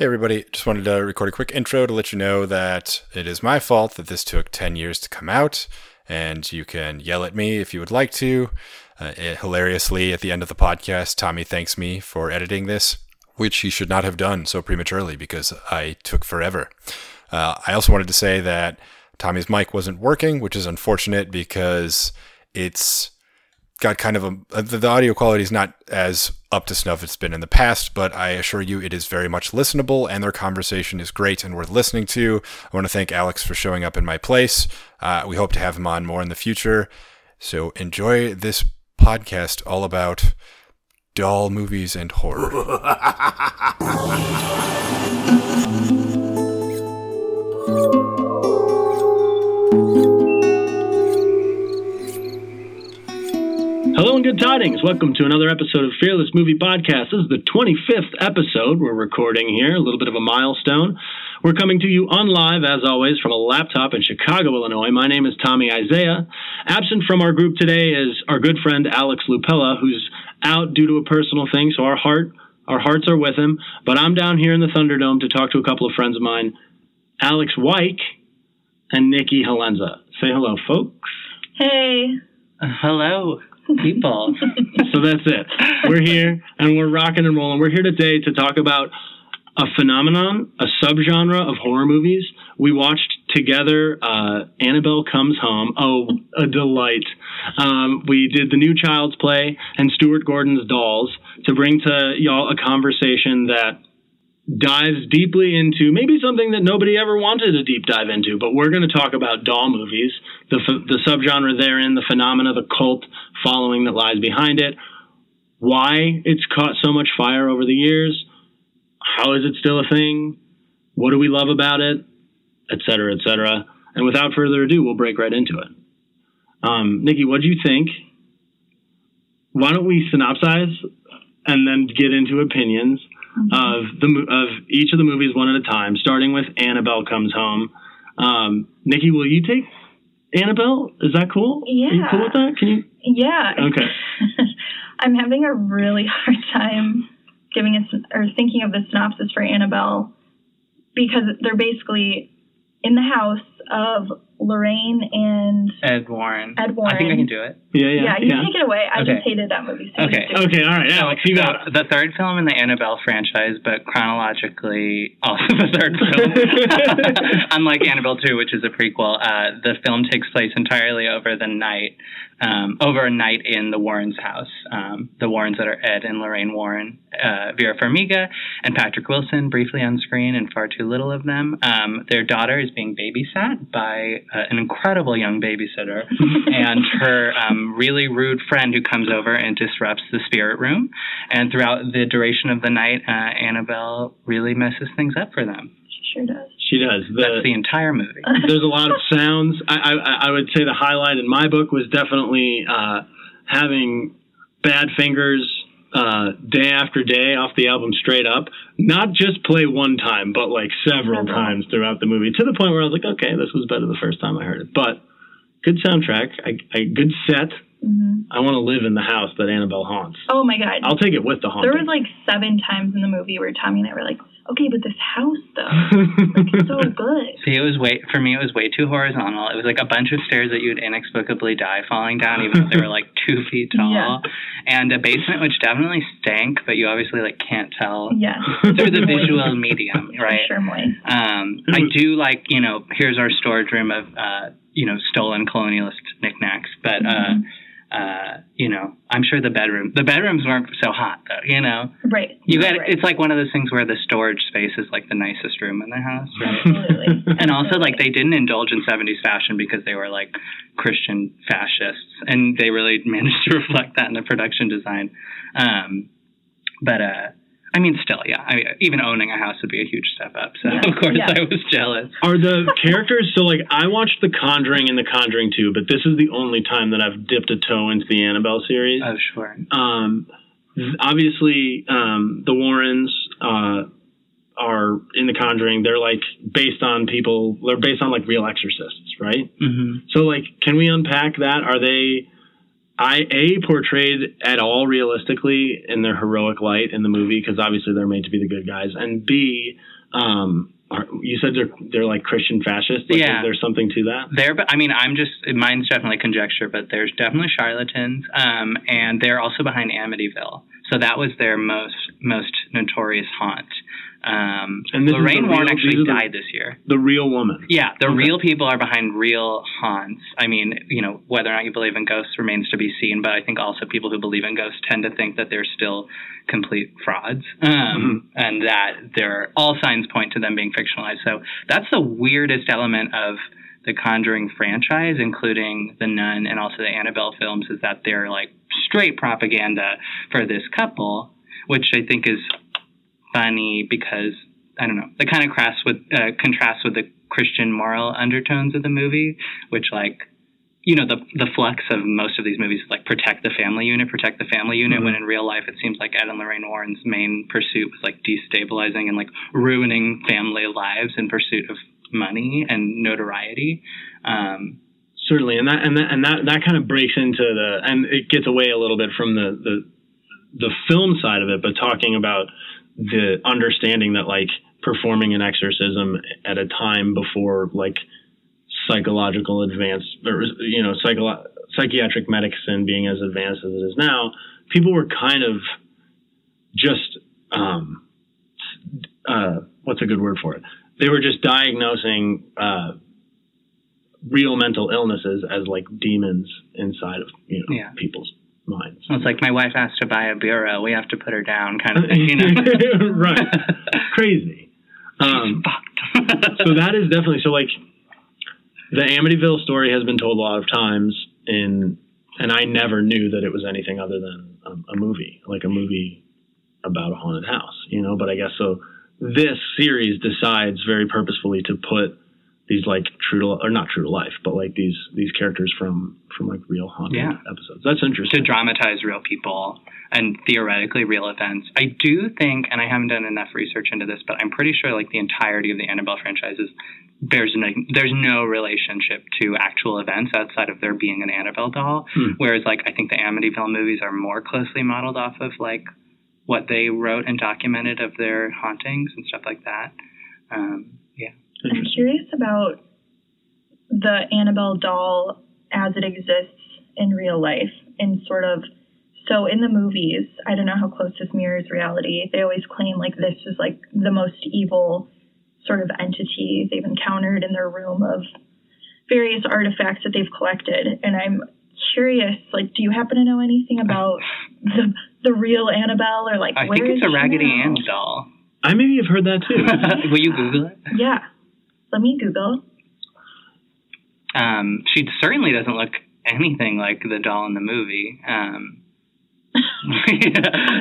Hey, everybody. Just wanted to record a quick intro to let you know that it is my fault that this took 10 years to come out, and you can yell at me if you would like to. Uh, it, hilariously, at the end of the podcast, Tommy thanks me for editing this, which he should not have done so prematurely because I took forever. Uh, I also wanted to say that Tommy's mic wasn't working, which is unfortunate because it's got kind of a uh, the audio quality is not as up to snuff it's been in the past, but I assure you it is very much listenable and their conversation is great and worth listening to. I want to thank Alex for showing up in my place. Uh, we hope to have him on more in the future. So enjoy this podcast all about doll movies and horror. Hello and good tidings. Welcome to another episode of Fearless Movie Podcast. This is the 25th episode we're recording here, a little bit of a milestone. We're coming to you on live, as always, from a laptop in Chicago, Illinois. My name is Tommy Isaiah. Absent from our group today is our good friend Alex Lupella, who's out due to a personal thing, so our heart our hearts are with him. But I'm down here in the Thunderdome to talk to a couple of friends of mine, Alex Wyke and Nikki Halenza. Say hello, folks. Hey. Hello people. so that's it. We're here and we're rocking and rolling. We're here today to talk about a phenomenon, a subgenre of horror movies. We watched together uh, Annabelle Comes Home. Oh, a delight. Um, we did the new Child's Play and Stuart Gordon's Dolls to bring to y'all a conversation that dives deeply into maybe something that nobody ever wanted a deep dive into, but we're going to talk about doll movies, the, the subgenre therein, the phenomena, the cult following that lies behind it, why it's caught so much fire over the years, how is it still a thing, what do we love about it, et cetera, et cetera. And without further ado, we'll break right into it. Um, Nikki, what do you think? Why don't we synopsize and then get into opinions? Of the of each of the movies one at a time, starting with Annabelle Comes Home. Um, Nikki, will you take Annabelle? Is that cool? Yeah. Are you cool with that? Can you? Yeah. Okay. I'm having a really hard time giving a or thinking of the synopsis for Annabelle because they're basically in the house of Lorraine and Ed Warren. Ed Warren. I think I can do it. Yeah, yeah. Yeah, you yeah. take it away. I Okay. just hated that movie. So Okay. Okay, all right, Alex, you got it. The third film in the Annabelle franchise, but chronologically also the third film. Unlike Annabelle 2, which is a prequel, uh, the film takes place entirely over the night, um, over a night in the Warrens' house. Um, the Warrens that are Ed and Lorraine Warren, uh, Vera Farmiga, and Patrick Wilson, briefly on screen and far too little of them. Um, their daughter is being babysat by uh, an incredible young babysitter and her um, really rude friend who comes over and disrupts the spirit room. And throughout the duration of the night, uh, Annabelle really messes things up for them. She sure does. She does. That's the entire movie. there's a lot of sounds. I, I, I would say the highlight in my book was definitely uh, having Bad Fingers uh, day after day off the album straight up. Not just play one time, but like several Several. times throughout the movie to the point where I was like, okay, this was better the first time I heard it. But good soundtrack, I, I, good set. hmm I want to live in the house that Annabelle haunts. Oh my god. I'll take it with the haunting. there was like seven times in the movie where Tommy and I were like, okay, but this house though, it's so good. See, it was way for me. It was way too horizontal. It was like a bunch of stairs that you'd inexplicably die falling down, even if they were like two feet tall, Yeah. and a basement which definitely stank, but you obviously like can't tell Yes. through the visual medium, right? Sure. Um, I do like, you know, here's our storage room of, uh, you know, stolen colonialist knickknacks. But, uh, uh, you know, I'm sure the bedroom, the bedrooms weren't so hot though, you know. Right. You got, right. it's like one of those things where the storage space is like the nicest room in the house, right? Absolutely. and also like they didn't indulge in 70s fashion because they were like Christian fascists and they really managed to reflect that in the production design. Um, but, uh, I mean, still, yeah. I mean, even owning a house would be a huge step up. So Yeah. of course Yeah. I was jealous. Are the characters so like I watched The Conjuring and The Conjuring 2, but this is the only time that I've dipped a toe into the Annabelle series. Oh sure. Um, obviously, um, the Warrens uh, are in The Conjuring. They're like based on people. They're based on like real exorcists, right? hmm So like, can we unpack that? Are they? I a portrayed at all realistically in their heroic light in the movie because obviously they're made to be the good guys, and b um, are, you said they're they're like Christian fascists. Like, Yeah. is there something to that? There, but I mean, I'm just mine's definitely conjecture, but there's definitely charlatans, um, and they're also behind Amityville. So that was their most most notorious haunt. Um, And Lorraine the Warren real- actually the- died this year. The real woman. Yeah, the Okay. real people are behind real haunts. I mean, you know, whether or not you believe in ghosts remains to be seen, but I think also people who believe in ghosts tend to think that they're still complete frauds, um, and that there all signs point to them being fictionalized. So that's the weirdest element of the Conjuring franchise, including the Nun and also the Annabelle films, is that they're like straight propaganda for this couple, which I think is funny because I don't know. It kind of contrasts with uh, contrasts with the Christian moral undertones of the movie, which like you know the the flux of most of these movies is like protect the family unit, protect the family unit. Mhm. When in real life, it seems like Ed and Lorraine Warren's main pursuit was like destabilizing and like ruining family lives in pursuit of money and notoriety. Um, Certainly, and that and that and that that kind of breaks into the and it gets away a little bit from the the the film side of it, but talking about the understanding that like performing an exorcism at a time before like psychological advance or you know psycho- psychiatric medicine being as advanced as it is now, people were kind of just um, uh, what's a good word for it? They were just diagnosing. Uh, real mental illnesses as like demons inside of you know Yeah. people's minds. it's like my wife asked to buy a bureau, we have to put her down, kind of thing. You know, right, crazy. Um, so that is definitely so. Like the Amityville story has been told a lot of times in, and I never knew that it was anything other than a, a movie, like a movie about a haunted house, you know. But I guess so. This series decides very purposefully to put these like true to or not true to life, but like these these characters from from like real haunted Yeah. episodes. That's interesting to dramatize real people and theoretically real events. I do think, and I haven't done enough research into this, but I'm pretty sure like the entirety of the Annabelle franchises there's no there's no relationship to actual events outside of there being an Annabelle doll. Hmm. Whereas like I think the Amityville movies are more closely modeled off of like what they wrote and documented of their hauntings and stuff like that. Um, yeah. I'm curious about the Annabelle doll as it exists in real life and sort of so in the movies, I don't know how close this mirrors reality. They always claim like this is like the most evil sort of entity they've encountered in their room of various artifacts that they've collected. And I'm curious, like, do you happen to know anything about the the real Annabelle or like I where think it's is a Raggedy? Ann doll. I maybe have heard that too. Will you Google it? Yeah. Let me Google. Um, she certainly doesn't look anything like the doll in the movie. Um,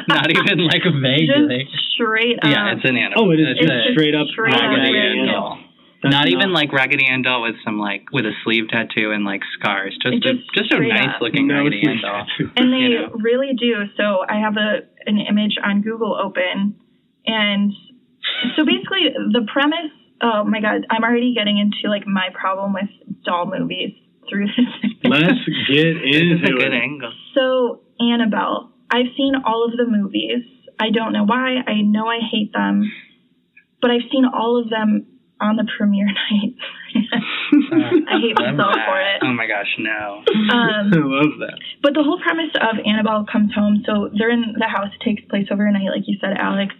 not even like vaguely. Just straight up. Yeah, it's an animal. oh, it is It's just a straight up straight up Raggedy Raggedy Ann Ann. doll. That's not even like Raggedy Ann doll with some like with a sleeve tattoo and like scars. Just It a just just a nice up. looking no Raggedy Ann doll. and they you know. really do. So I have a an image on Google open, and so basically the premise. Oh my God, I'm already getting into like my problem with doll movies through this. Let's get This is a into it. angle. So Annabelle, I've seen all of the movies. I don't know why. I know I hate them, but I've seen all of them on the premiere night. I hate myself for it. Oh my gosh, no. Um, I love that. But the whole premise of Annabelle comes home, so they're in the house, it takes place overnight, like you said, Alex.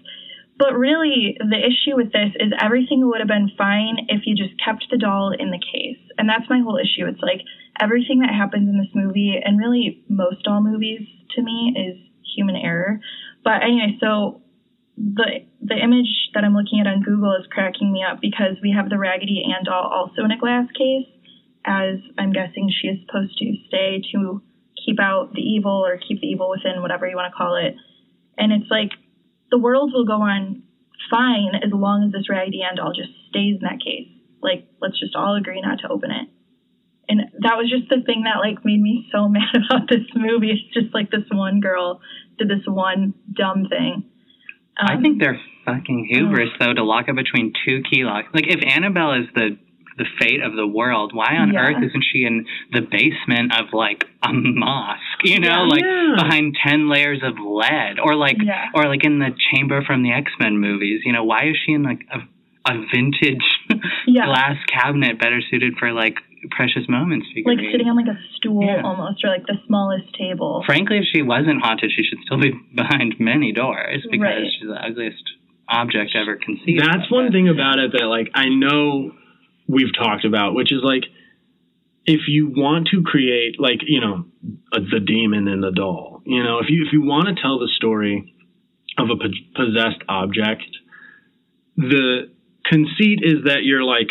But really, the issue with this is everything would have been fine if you just kept the doll in the case. And that's my whole issue. It's like everything that happens in this movie, and really most doll movies to me, is human error. But anyway, so the the image that I'm looking at on Google is cracking me up because we have the Raggedy Ann doll also in a glass case, as I'm guessing she is supposed to stay to keep out the evil or keep the evil within, whatever you want to call it. And it's like the world will go on fine as long as this Ann doll just stays in that case. Like, let's just all agree not to open it. And that was just the thing that like made me so mad about this movie. It's just like this one girl did this one dumb thing. I Um, think they're fucking hubris though to lock it between two key locks. Like if Annabelle is the the fate of the world. Why on Yeah. earth isn't she in the basement of like a mosque? You know, Yeah. like Yeah. behind ten layers of lead, or like, Yeah. or like in the chamber from the X Men movies. You know, why is she in like a a vintage Yeah. glass cabinet better suited for like precious moments like sitting on like a stool Yeah. almost, or like the smallest table. Frankly, if she wasn't haunted, she should still be behind many doors because Right. she's the ugliest object ever conceived. That's of. one thing about it that like I know we've talked about, which is like if you want to create like you know a, the demon and the doll, you know if you if you want to tell the story of a po- possessed object, the conceit is that you're like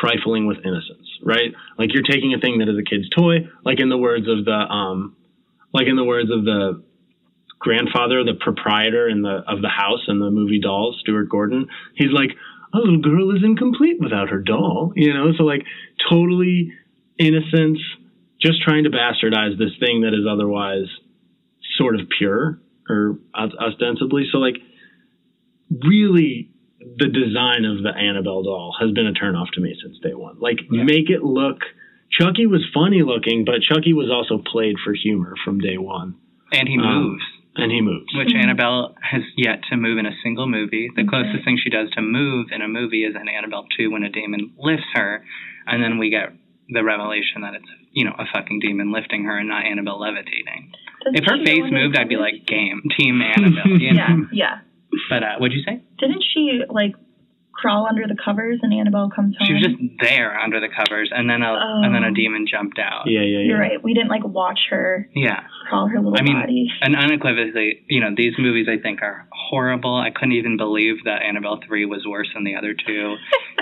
trifling with innocence, right? Like you're taking a thing that is a kid's toy, like in the words of the um, like in the words of the grandfather, the proprietor in the of the house in the movie Dolls, Stuart Gordon. He's like, a little girl is incomplete without her doll, you know. So like, totally innocence, just trying to bastardize this thing that is otherwise sort of pure or ostensibly. So like, really. The design of the Annabelle doll has been a turnoff to me since day one. Like, Yeah. make it look. Chucky was funny looking, but Chucky was also played for humor from day one and he um, moves. And he moves. which Mhm. Annabelle has yet to move in a single movie. The Okay. closest thing she does to move in a movie is in Annabelle 2 when a demon lifts her, and then we get the revelation that it's, you know, a fucking demon lifting her and not Annabelle levitating. Doesn't If her face moved, I'd be like, game, team Annabelle, you know? yeah, yeah. But uh, what'd you say? Didn't she like crawl under the covers and Annabelle comes home? She was just there under the covers, and then a and then a Oh. demon jumped out. Yeah, yeah, yeah. You're right. We didn't like watch her Yeah. crawl her little I mean, body. and unequivocally, you know, these movies I think are horrible. I couldn't even believe that Annabelle 3 was worse than the other two.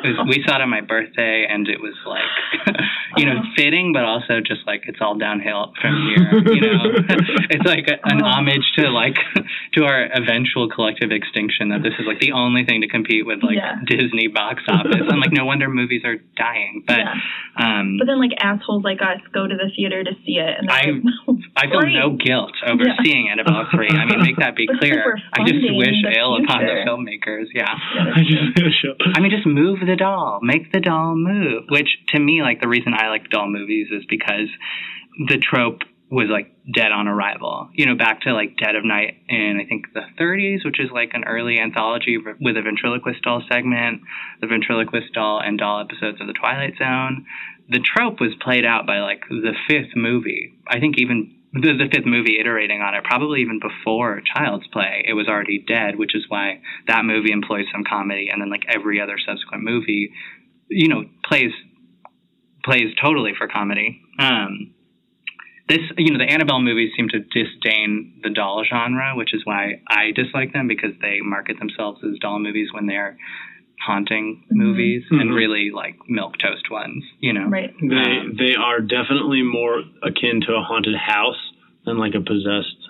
It was, we saw it on my birthday, and it was like, you know, Uh-huh. fitting, but also just like it's all downhill from here. You know, it's like a, an Oh. homage to like to our eventual collective extinction. That this is like the only thing to compete with like Yeah. Disney box office, and like no wonder movies are dying. But yeah. um, But then like assholes like us go to the theater to see it, and I- like, I feel no guilt over Yeah. seeing Annabelle 3. I mean, make that be clear. I just funding wish the ill upon the filmmakers. Yeah. I mean, just move the doll. Make the doll move. Which, to me, like, the reason I like doll movies is because the trope was, like, dead on arrival. You know, back to, like, Dead of Night in, I think, the 30s, which is, like, an early anthology with a ventriloquist doll segment, the ventriloquist doll and doll episodes of The Twilight Zone. The trope was played out by, like, the fifth movie. I think even the, the fifth movie iterating on it, probably even before Child's Play, it was already dead, which is why that movie employs some comedy, and then like every other subsequent movie, you know, plays plays totally for comedy. Um, this, you know, the Annabelle movies seem to disdain the doll genre, which is why I dislike them because they market themselves as doll movies when they're haunting Mhm. movies and Mhm. really like milk toast ones, you know. right. They Um, they are definitely more akin to a haunted house than like a possessed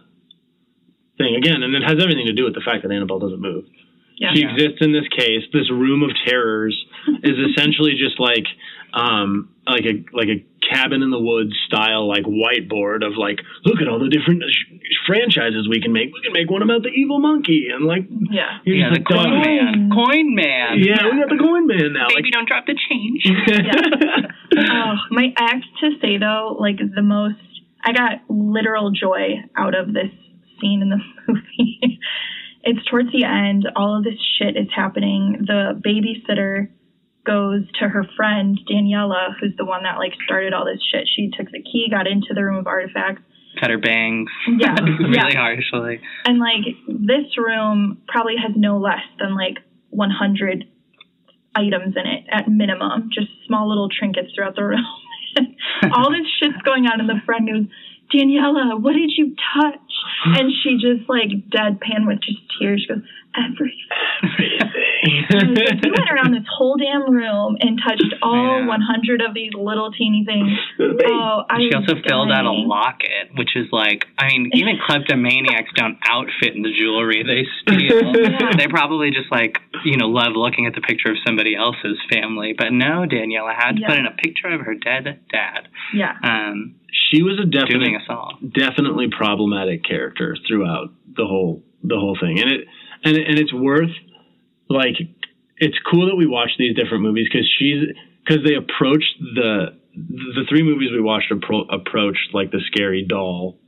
thing. Again, and it has everything to do with the fact that Annabelle doesn't move. Yeah. She Yeah. exists in this case. This room of terrors is essentially just like um like a like a cabin in the woods style like whiteboard of like look at all the different sh- franchises we can make. We can make one about the evil monkey and like Yeah. you're Yeah, the just like, coin "Oh, man. Coin man. Yeah, we got the coin man now. Baby, don't drop the change. oh, my act to say though, like the most, I got literal joy out of this scene in the movie. it's towards the end. All of this shit is happening. The babysitter goes to her friend Daniela, who's the one that like started all this shit. She took the key, got into the room of artifacts, Cut her bangs. Yeah, really yeah. harshly. and like this room probably has no less than like 100 items in it at minimum, just small little trinkets throughout the room. All this shit's going on, and the friend goes, Daniela, what did you touch? And she just like deadpan with just tears. She goes, everything. I was like, you went around this whole damn room and touched all Yeah. 100 of these little teeny things. Oh, I She was also filled out a locket, which is like, I mean, even kleptomaniacs don't outfit in the jewelry they steal. Yeah. They probably just like, you know, love looking at the picture of somebody else's family. But no, Daniela had to Yeah. put in a picture of her dead dad, Yeah. um, she was a definite dooming definitely problematic character throughout the whole the whole thing and it and and it's worth like it's cool that we watch these different movies because she's because they approached the the three movies we watched appro- approached like the scary doll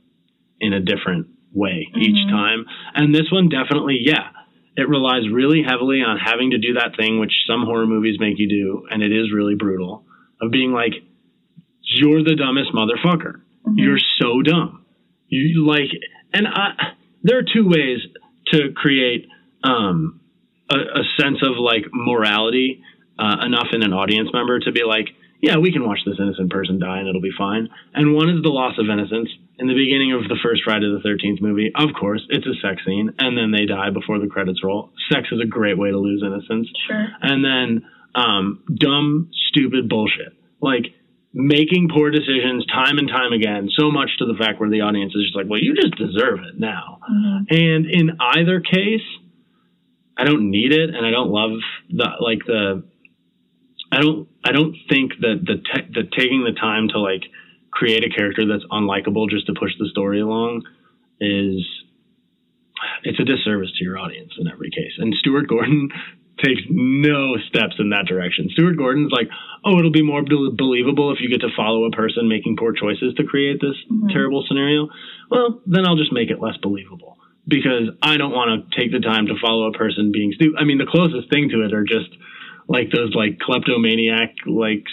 in a different way each Mhm. time, and this one definitely, yeah, it relies really heavily on having to do that thing which some horror movies make you do, and it is really brutal of being like, you're the dumbest motherfucker. Mhm. You're so dumb. You like, and I, there are two ways to create um, a, a sense of like morality uh, enough in an audience member to be like, yeah, we can watch this innocent person die and it'll be fine. And one is the loss of innocence. In the beginning of the first Friday the 13th movie, of course, it's a sex scene, and then they die before the credits roll. Sex is a great way to lose innocence Sure. and then um, dumb, stupid bullshit. Like making poor decisions time and time again, so much to the fact where the audience is just like, well, you just deserve it now. Mhm. And in either case, I don't need it, and I don't love the like the. I don't. I don't think that the te- the taking the time to like create a character that's unlikable just to push the story along is it's a disservice to your audience in every case. And Stuart Gordon takes no steps in that direction. Stuart Gordon's like, oh, it'll be more bel- believable if you get to follow a person making poor choices to create this Mhm. terrible scenario. Well, then I'll just make it less believable because I don't want to take the time to follow a person being stupid. I mean, the closest thing to it are just like those like kleptomaniac, like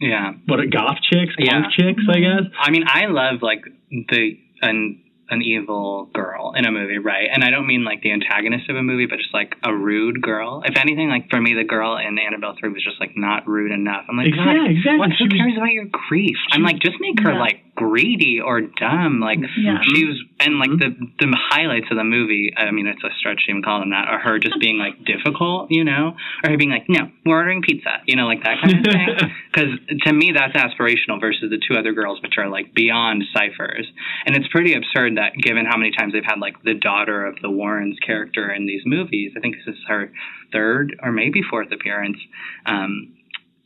Yeah. what goth chicks, punk Yeah. chicks, I guess. I mean, I love like the an an evil girl in a movie, right? And I don't mean like the antagonist of a movie, but just like a rude girl. If anything, like for me, the girl in Annabelle Three was just like not rude enough. I'm like, Ex- God, exactly. what, She who cares about your grief? I'm like, just make her Yeah. like greedy or dumb. Like Yeah. she mm-hmm. was, and like the mm-hmm. the highlights of the movie. I mean, it's a stretch to even call them that. Are her just being like difficult, you know, or her being like, no, we're ordering pizza, you know, like that kind of thing. Because to me, that's aspirational versus the two other girls, which are like beyond ciphers. And it's pretty absurd that given how many times they've had like the daughter of the Warrens character in these movies, I think this is her third or maybe fourth appearance. Um,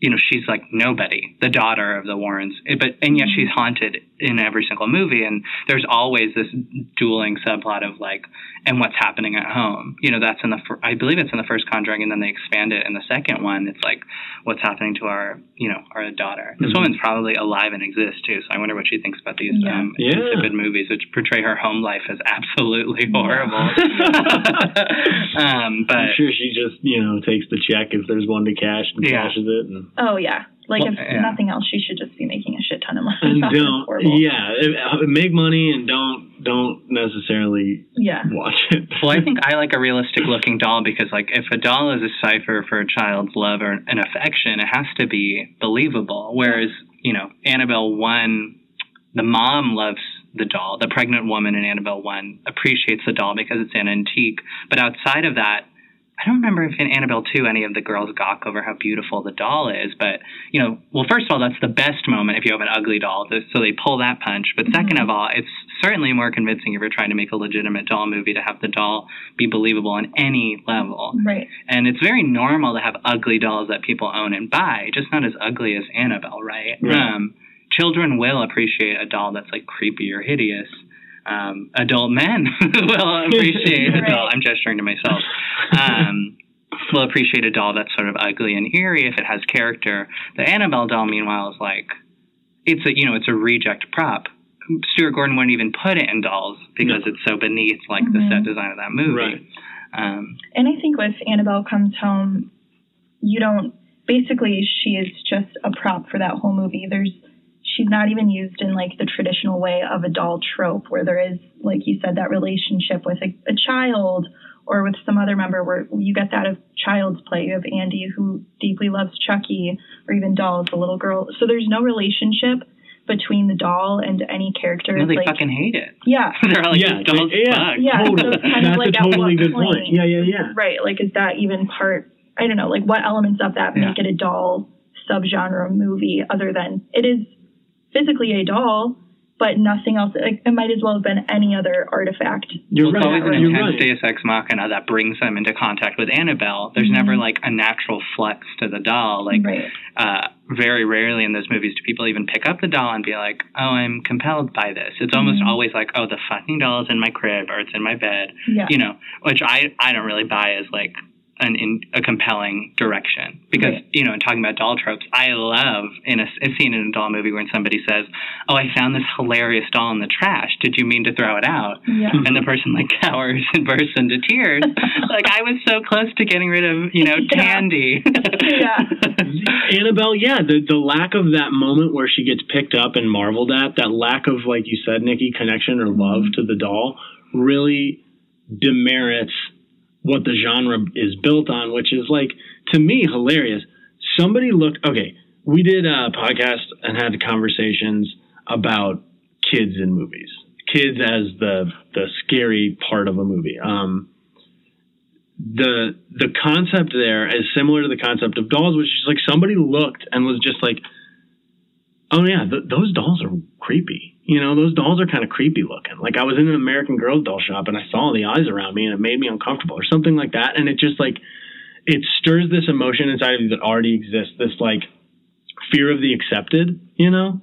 you know, she's like nobody, the daughter of the Warrens, but and yet she's haunted in every single movie, and there's always this dueling subplot of like, and what's happening at home. You know, that's in the fir- I believe it's in the first Conjuring, and then they expand it in the second one. It's like, what's happening to our, you know, our daughter. This Mhm. woman's probably alive and exists too, so I wonder what she thinks about these Yeah. um, Yeah. insipid movies, which portray her home life as absolutely horrible. um, but I'm sure she just, you know, takes the check if there's one to cash and Yeah. cashes it. And, Oh yeah. Like Well, if yeah. nothing else, she should just be making a shit ton of money. and don't, yeah, make money and don't don't necessarily Yeah. watch it. well, I think I like a realistic looking doll because, like, if a doll is a cipher for a child's love or an affection, it has to be believable. Whereas, you know, Annabelle 1, the mom loves the doll. The pregnant woman in Annabelle 1 appreciates the doll because it's an antique. But outside of that, I don't remember if in Annabelle 2 any of the girls gawk over how beautiful the doll is. But, you know, well, first of all, that's the best moment if you have an ugly doll. So they pull that punch. But 2nd of all, it's certainly more convincing if you're trying to make a legitimate doll movie to have the doll be believable on any level. Right. And it's very normal to have ugly dolls that people own and buy, just not as ugly as Annabelle, right? Right. Um, children will appreciate a doll that's like creepy or hideous. Um, adult men will appreciate a doll. I'm gesturing to myself. Um, will appreciate a doll that's sort of ugly and eerie if it has character. The Annabelle doll, meanwhile, is like it's a you know it's a reject prop. Stuart Gordon wouldn't even put it in dolls because it's so beneath like the Mhm. set design of that movie. Right. Um, And I think with Annabelle Comes Home, you don't. Basically, she is just a prop for that whole movie. There's, she's not even used in like the traditional way of a doll trope, where there is, like you said, that relationship with a, a child or with some other member, where you get that of Child's Play. You have Andy who deeply loves Chucky, or even Dolls, the little girl. So there's no relationship between the doll and any character. no, they like, fucking hate it. yeah, They're like, yeah, doll's yeah, fucked. Yeah, totally. it's kind of That's like a totally good point. point- Yeah, yeah, yeah. right like is that even part i don't know like what elements of that Yeah. make it a doll subgenre movie other than it is physically a doll but nothing else like, it might as well have been any other artifact You're well, it's right. always an You're intense right. Deus Ex Machina that brings them into contact with Annabelle. There's Mhm. never like a natural flex to the doll. Like right uh, very rarely in those movies do people even pick up the doll and be like, "Oh, I'm compelled by this." It's almost Mhm. always like, "Oh, the fucking doll is in my crib or it's in my bed," yeah you know, which I I don't really buy as like an in a compelling direction because Right. you know in talking about doll tropes i love in a, a scene in a doll movie when somebody says oh i found this hilarious doll in the trash did you mean to throw it out Yeah. and the person like cowers and bursts into tears like i was so close to getting rid of you know Yeah. tandy Yeah. Annabelle, yeah, the the lack of that moment where she gets picked up and marveled at, that lack of like you said, Nikki, connection or love to the doll, really demerits what the genre is built on, which is like to me hilarious. Somebody looked okay. We did a podcast and had conversations about kids in movies, kids as the the scary part of a movie. Um, the the concept there is similar to the concept of dolls, which is like somebody looked and was just like, "Oh yeah, th- those dolls are creepy." You know, those dolls are kind of creepy looking. Like I was in an American Girl doll shop and I saw the eyes around me and it made me uncomfortable or something like that. And it just like it stirs this emotion inside of you that already exists. This like fear of the accepted. You know,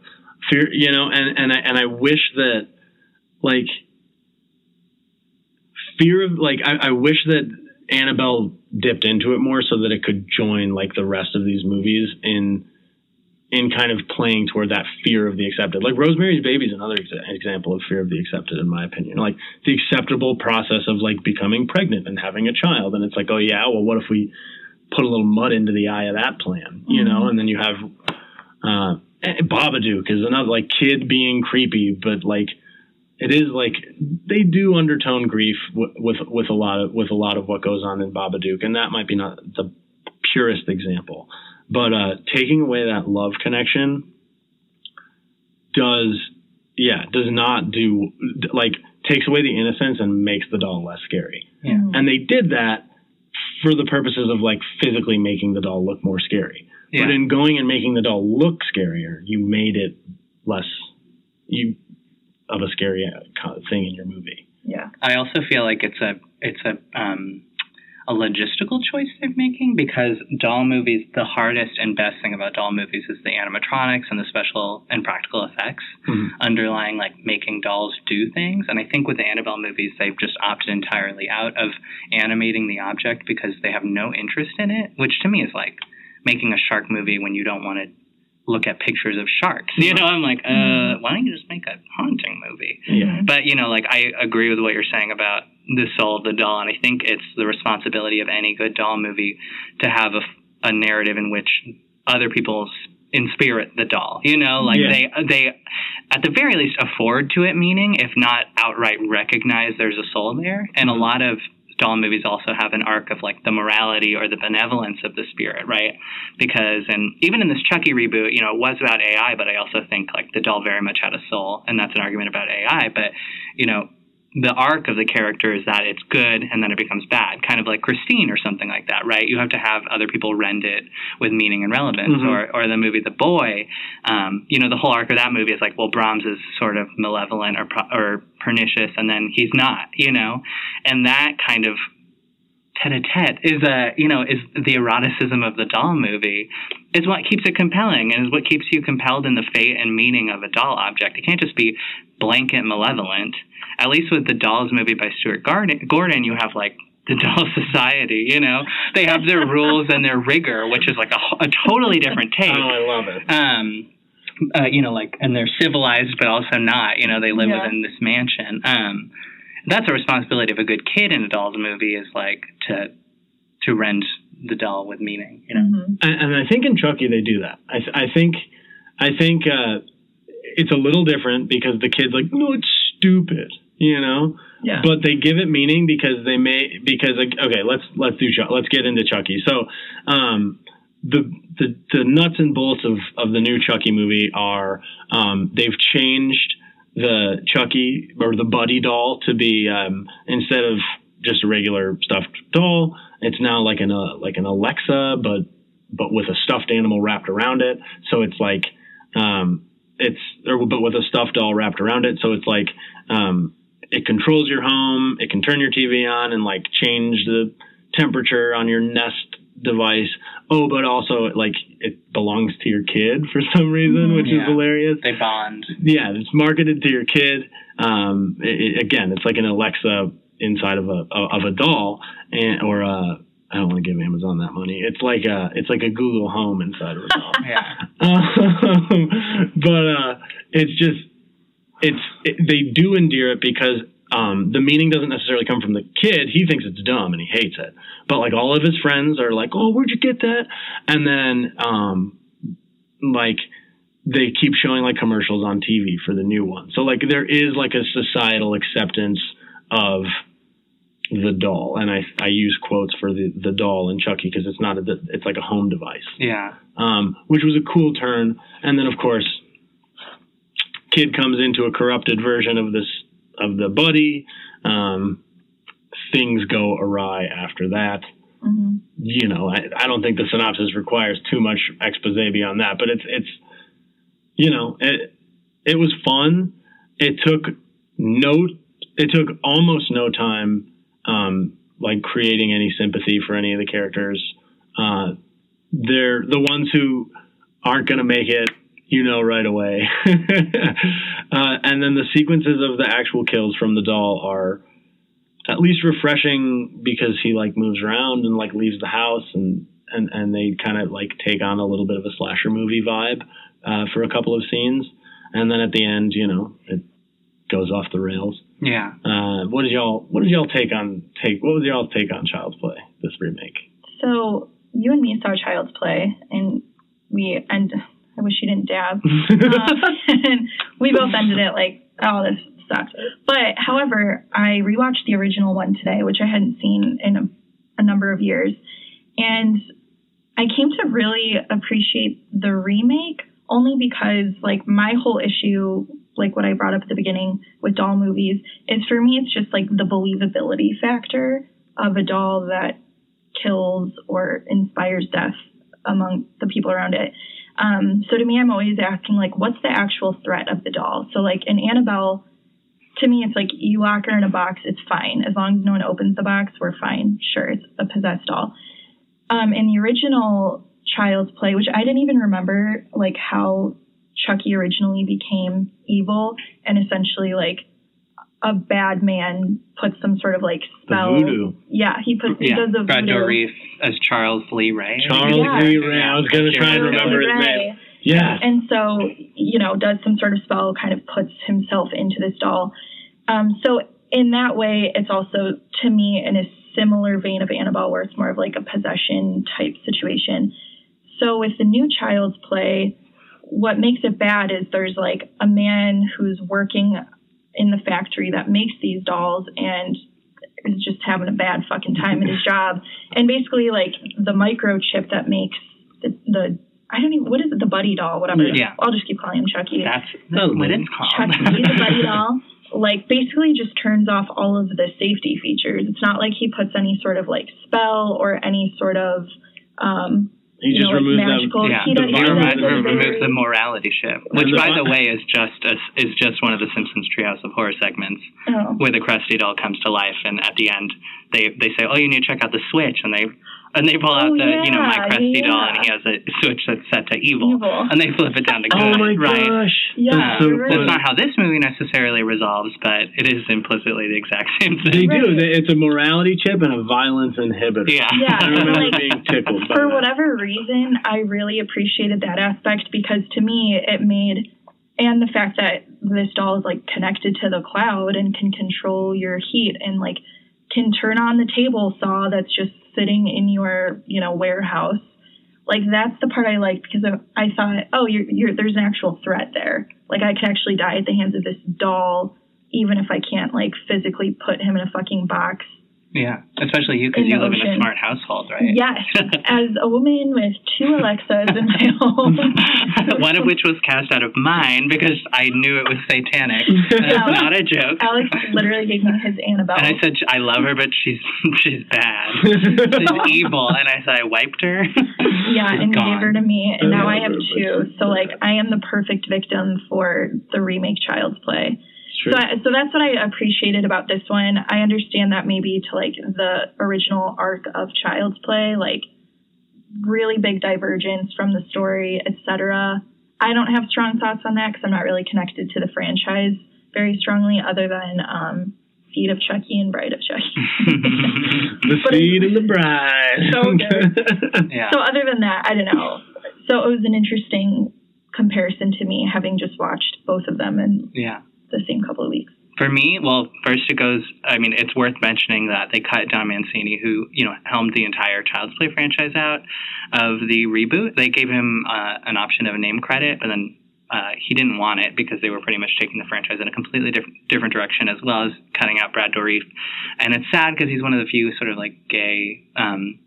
fear. You know, and and I and I wish that like fear of like I, I wish that Annabelle dipped into it more so that it could join like the rest of these movies in in kind of playing toward that fear of the accepted. Like Rosemary's Baby is another exa- example of fear of the accepted, in my opinion. Like the acceptable process of like becoming pregnant and having a child, and it's like, oh yeah, well, what if we put a little mud into the eye of that plan, you know? And then you have uh, Babadook is another like kid being creepy, but like it is like they do undertone grief w- with with a lot of with a lot of what goes on in Babadook, and that might be not the purest example, but uh, taking away that love connection does yeah does not do like takes away the innocence and makes the doll less scary, Yeah. and they did that for the purposes of like physically making the doll look more scary. Yeah. But in going and making the doll look scarier, you made it less you of a scary uh, thing in your movie. Yeah. I also feel like it's a it's a um, a logistical choice they're making because doll movies the hardest and best thing about doll movies is the animatronics and the special and practical effects Mhm. underlying like making dolls do things and I think with the Annabelle movies they've just opted entirely out of animating the object because they have no interest in it which to me is like making a shark movie when you don't want to look at pictures of sharks you know I'm like uh why don't you just make a haunting movie Yeah. but you know, like I agree with what you're saying about the soul of the doll, and I think it's the responsibility of any good doll movie to have a, a narrative in which other people s- in spirit the doll. You know, like Yeah. they they at the very least afford to it meaning, if not outright recognize there's a soul there. And a lot of doll movies also have an arc of like the morality or the benevolence of the spirit, right? Because and even in this Chucky reboot, you know, it was about AI, but I also think like the doll very much had a soul, and that's an argument about AI. But you know, the arc of the character is that it's good and then it becomes bad, kind of like Christine or something like that, right? You have to have other people rend it with meaning and relevance, Mhm. or or the movie The Boy. Um, you know, the whole arc of that movie is like, well, Brahms is sort of malevolent or or pernicious, and then he's not, you know, and that kind of tete-a-tete is a you know is the eroticism of the doll movie is what keeps it compelling and is what keeps you compelled in the fate and meaning of a doll object it can't just be blanket malevolent at least with the dolls movie by stuart gordon, gordon you have like the doll society you know they have their rules and their rigor which is like a, a totally different take Oh, I love it. um uh, you know like and they're civilized but also not you know they live Yeah. within this mansion um that's a responsibility of a good kid in a doll's movie is like to to rend the doll with meaning you know Mhm. And, and I think in Chucky they do that. I, th- I think, I think uh, it's a little different because the kid's like, no, it's stupid, you know. Yeah. But they give it meaning because they may because like, okay, let's let's do let's get into Chucky. So, um, the the the nuts and bolts of of the new Chucky movie are um, they've changed the Chucky or the Buddy doll to be um, instead of just a regular stuffed doll, it's now like an uh, like an Alexa, but but with a stuffed animal wrapped around it. So it's like um, it's or but with a stuffed doll wrapped around it. So it's like um, it controls your home. It can turn your TV on and like change the temperature on your Nest device. Oh, but also like it belongs to your kid for some reason, Mhm. which is hilarious they bond yeah, it's marketed to your kid. Um, it, it- again, it's like an Alexa inside of a of a doll, and or a I don't want to give Amazon that money. It's like a it's like a Google Home inside of a doll. Yeah. um, but uh, it's just it's it, they do endear it because um, the meaning doesn't necessarily come from the kid. He thinks it's dumb and he hates it. But like all of his friends are like, "Oh, where'd you get that?" And then um, like they keep showing like commercials on TV for the new one. So like there is like a societal acceptance of the doll, and I I use quotes for the the doll and Chucky because it's not a it's like a home device Yeah. um, which was a cool turn. And then, of course, kid comes into a corrupted version of this of the buddy. Um, things go awry after that. hmm You know, I, I don't think the synopsis requires too much expose beyond that, but it's it's you know it it was fun. It took no it took almost no time um, like creating any sympathy for any of the characters. Uh, they're the ones who aren't going to make it, you know, right away. uh, and then the sequences of the actual kills from the doll are at least refreshing because he like moves around and like leaves the house and and and they kind of like take on a little bit of a slasher movie vibe uh, for a couple of scenes, and then at the end, you know, it goes off the rails. Yeah. Uh, what did y'all What did y'all take on take? What was y'all take on Child's Play this remake? So you and me saw Child's Play, and we and I wish you didn't dab. um, and we both ended it like, oh, this sucks. But however, I rewatched the original one today, which I hadn't seen in a, a number of years, and I came to really appreciate the remake only because like my whole issue like what I brought up at the beginning with doll movies is for me it's just like the believability factor of a doll that kills or inspires death among the people around it. Um, so to me, I'm always asking like, what's the actual threat of the doll? So like in Annabelle, to me, it's like you lock her in a box, it's fine as long as no one opens the box, we're fine. Sure, it's a possessed doll. Um, in the original Child's Play, which I didn't even remember like how Chucky originally became evil and essentially like a bad man puts some sort of like The spell. voodoo. Yeah, he puts he Yeah. does a Brad voodoo. Dourif as Charles Lee Ray. Charles Yeah. Lee Ray. I was gonna try and remember his name. Yeah. And so, you know, does some sort of spell, kind of puts himself into this doll. Um, so in that way, it's also to me in a similar vein of Annabelle, where it's more of like a possession type situation. So with the new Child's Play, what makes it bad is there's like a man who's working in the factory that makes these dolls and is just having a bad fucking time at his job. And basically, like the microchip that makes the, the I don't even what is it the buddy doll whatever. Yeah. I'll just keep calling him Chucky. That's, that's what it's called. Chucky the buddy doll. Like basically just turns off all of the safety features. It's not like he puts any sort of like spell or any sort of um He you just know, like removes magical- them. Yeah, He he, does- he does remo- a the morality shift, which, by the way, is just a, is just one of the Simpsons Treehouse of Horror segments oh, where the Krusty doll comes to life, and at the end, they they say, "Oh, you need to check out the switch," and they and they pull out Oh, the you know my yeah, doll, and he has a switch that's set to evil, Evil. and they flip it down to good, Oh my right? gosh. Yeah, That's so you're. That's not how this movie necessarily resolves, but it is implicitly the exact same thing They thing. do. Right. They, it's a morality chip and a violence inhibitor. Yeah. Yeah, I remember like, being tickled by for that. whatever reason, I really appreciated that aspect because to me it made and the fact that this doll is like connected to the cloud and can control your heat and like can turn on the table saw that's just sitting in your you know warehouse. Like that's the part I liked because I thought, oh, you're, you're there's an actual threat there. Like I could actually die at the hands of this doll, even if I can't like physically put him in a fucking box. Yeah, especially you because you the live in a smart household, right? Yes, as a woman with two Alexas in my home. One of which was cast out of mine because I knew it was satanic. That's Yeah. not a joke. Alex literally gave me his Annabelle. And I said I love her, but she's she's bad. She's evil. And I said I wiped her. yeah, She's and gone. gave her to me, and now I have two. So like, I am the perfect victim for the remake Child's Play. Sure. So, I, so that's what I appreciated about this one. I understand that maybe to like the original arc of Child's Play, like really big divergence from the story, etc. I don't have strong thoughts on that because I'm not really connected to the franchise very strongly, other than um, Seed of Chucky and Bride of Chucky. the But seed and the bride. So good. yeah. So other than that, I don't know. So it was an interesting comparison to me, having just watched both of them and yeah. The same couple of weeks. For me, well, first it goes. I mean, it's worth mentioning that they cut Don Mancini, who you know helmed the entire Child's Play franchise out of the reboot. They gave him uh, an option of a name credit, but then uh, he didn't want it because they were pretty much taking the franchise in a completely different different direction, as well as cutting out Brad Dourif. And it's sad because he's one of the few sort of like gay um,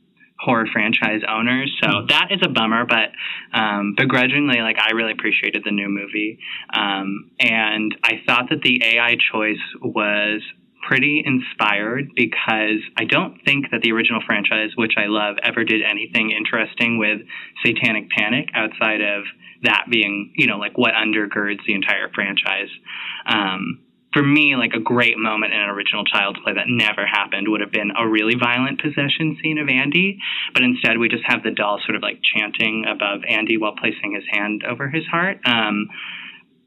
horror franchise owners. So that is a bummer, but um, begrudgingly, like I really appreciated the new movie, um, and I thought that the AI choice was pretty inspired because I don't think that the original franchise, which I love, ever did anything interesting with Satanic Panic outside of that being, you know, like what undergirds the entire franchise. Um, for me, like a great moment in an original Child's Play that never happened would have been a really violent possession scene of Andy, but instead we just have the doll sort of like chanting above Andy while placing his hand over his heart. Um,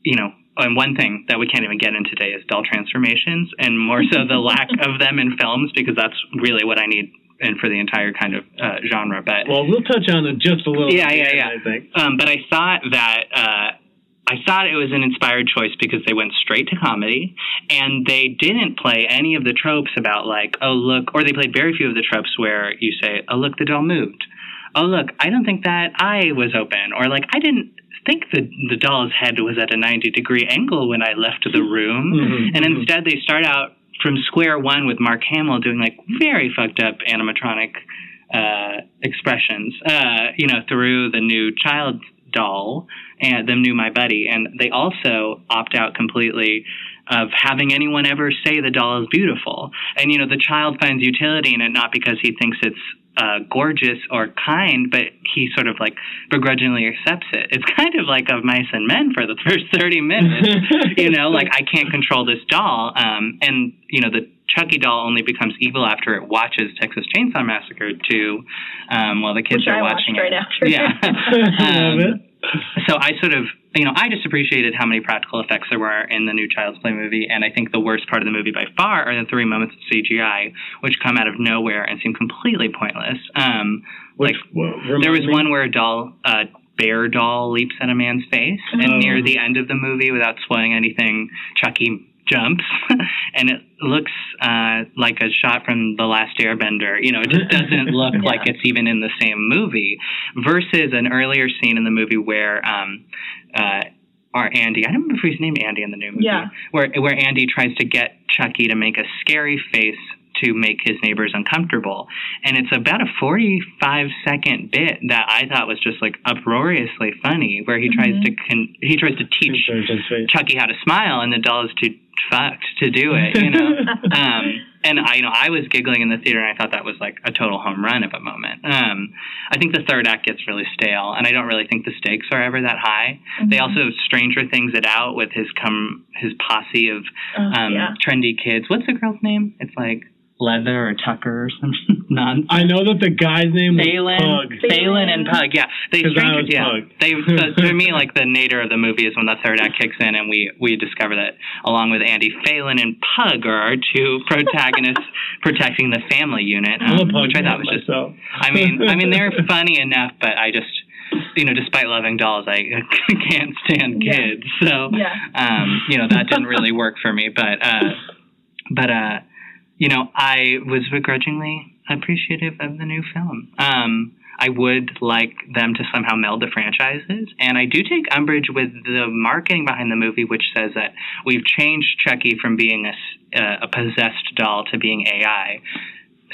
you know, and one thing that we can't even get in today is doll transformations, and more so the lack of them in films because that's really what I need and for the entire kind of uh, genre. But well, we'll touch on it just a little. Yeah, bit, yeah, yeah. I think. um, but I thought that uh, I thought it was an inspired choice because they went straight to comedy and they didn't play any of the tropes about like, oh look, or they played very few of the tropes where you say, oh look, the doll moved. Oh look, I don't think that eye was open, or like I didn't think the the doll's head was at a ninety degree angle when I left the room, Mhm, and mhm. instead they start out from square one with Mark Hamill doing like very fucked up animatronic uh, expressions, uh, you know, through the new child doll and them knew My Buddy, and they also opt out completely of having anyone ever say the doll is beautiful. And you know, the child finds utility in it not because he thinks it's uh, gorgeous or kind, but he sort of like begrudgingly accepts it. It's kind of like of mice and men for the first thirty minutes. you know, like I can't control this doll, um, and you know the Chucky doll only becomes evil after it watches Texas Chainsaw Massacre 2 um, while the kids Which are I watched watching right it. after. Yeah. Love Um, it. So I sort of, you know, I just appreciated how many practical effects there were in the new Child's Play movie, and I think the worst part of the movie by far are the three moments of CGI, which come out of nowhere and seem completely pointless. Um, Which, like well, there was one where a doll, a bear doll, leaps at a man's face, Oh. and near the end of the movie, without spoiling anything, Chucky jumps, and it looks uh, like a shot from The Last Airbender. You know, it just doesn't look Yeah. like it's even in the same movie. Versus an earlier scene in the movie where. Um, uh, or Andy, I don't remember if he's named Andy in the new movie. Yeah. Where where Andy tries to get Chucky to make a scary face to make his neighbors uncomfortable. And it's about a 45 second bit that I thought was just like uproariously funny, where he tries Mhm. to con- he tries to teach Surgeon's. Chucky how to smile, and the doll is too fucked to do it, you know. um, and I, you know, I was giggling in the theater, and I thought that was like a total home run of a moment. Um, I think the third act gets really stale, and I don't really think the stakes are ever that high. They Mhm. also Stranger Things it out with his come his posse of Oh, um, yeah. trendy kids. What's the girl's name? It's like Leather or Tucker or some nonsense. I know that the guy's name was Falyn, Pug. Falyn and Pug, yeah. They 'Cause I stranger, was yeah. Pug. They so to me like the nadir of the movie is when the third act kicks in and we we discover that along with Andy Falyn and Pug are our two protagonists protecting the family unit, I'm a um, Pug which I thought was just. myself. I mean, I mean they're funny enough, but I just. You know, despite loving dolls, I can't stand Yeah. kids. So, Yeah. um, you know, that didn't really work for me. But, uh, but, uh, you know, I was begrudgingly appreciative of the new film. Um, I would like them to somehow meld the franchises, and I do take umbrage with the marketing behind the movie, which says that we've changed Chucky from being a, uh, a possessed doll to being AI.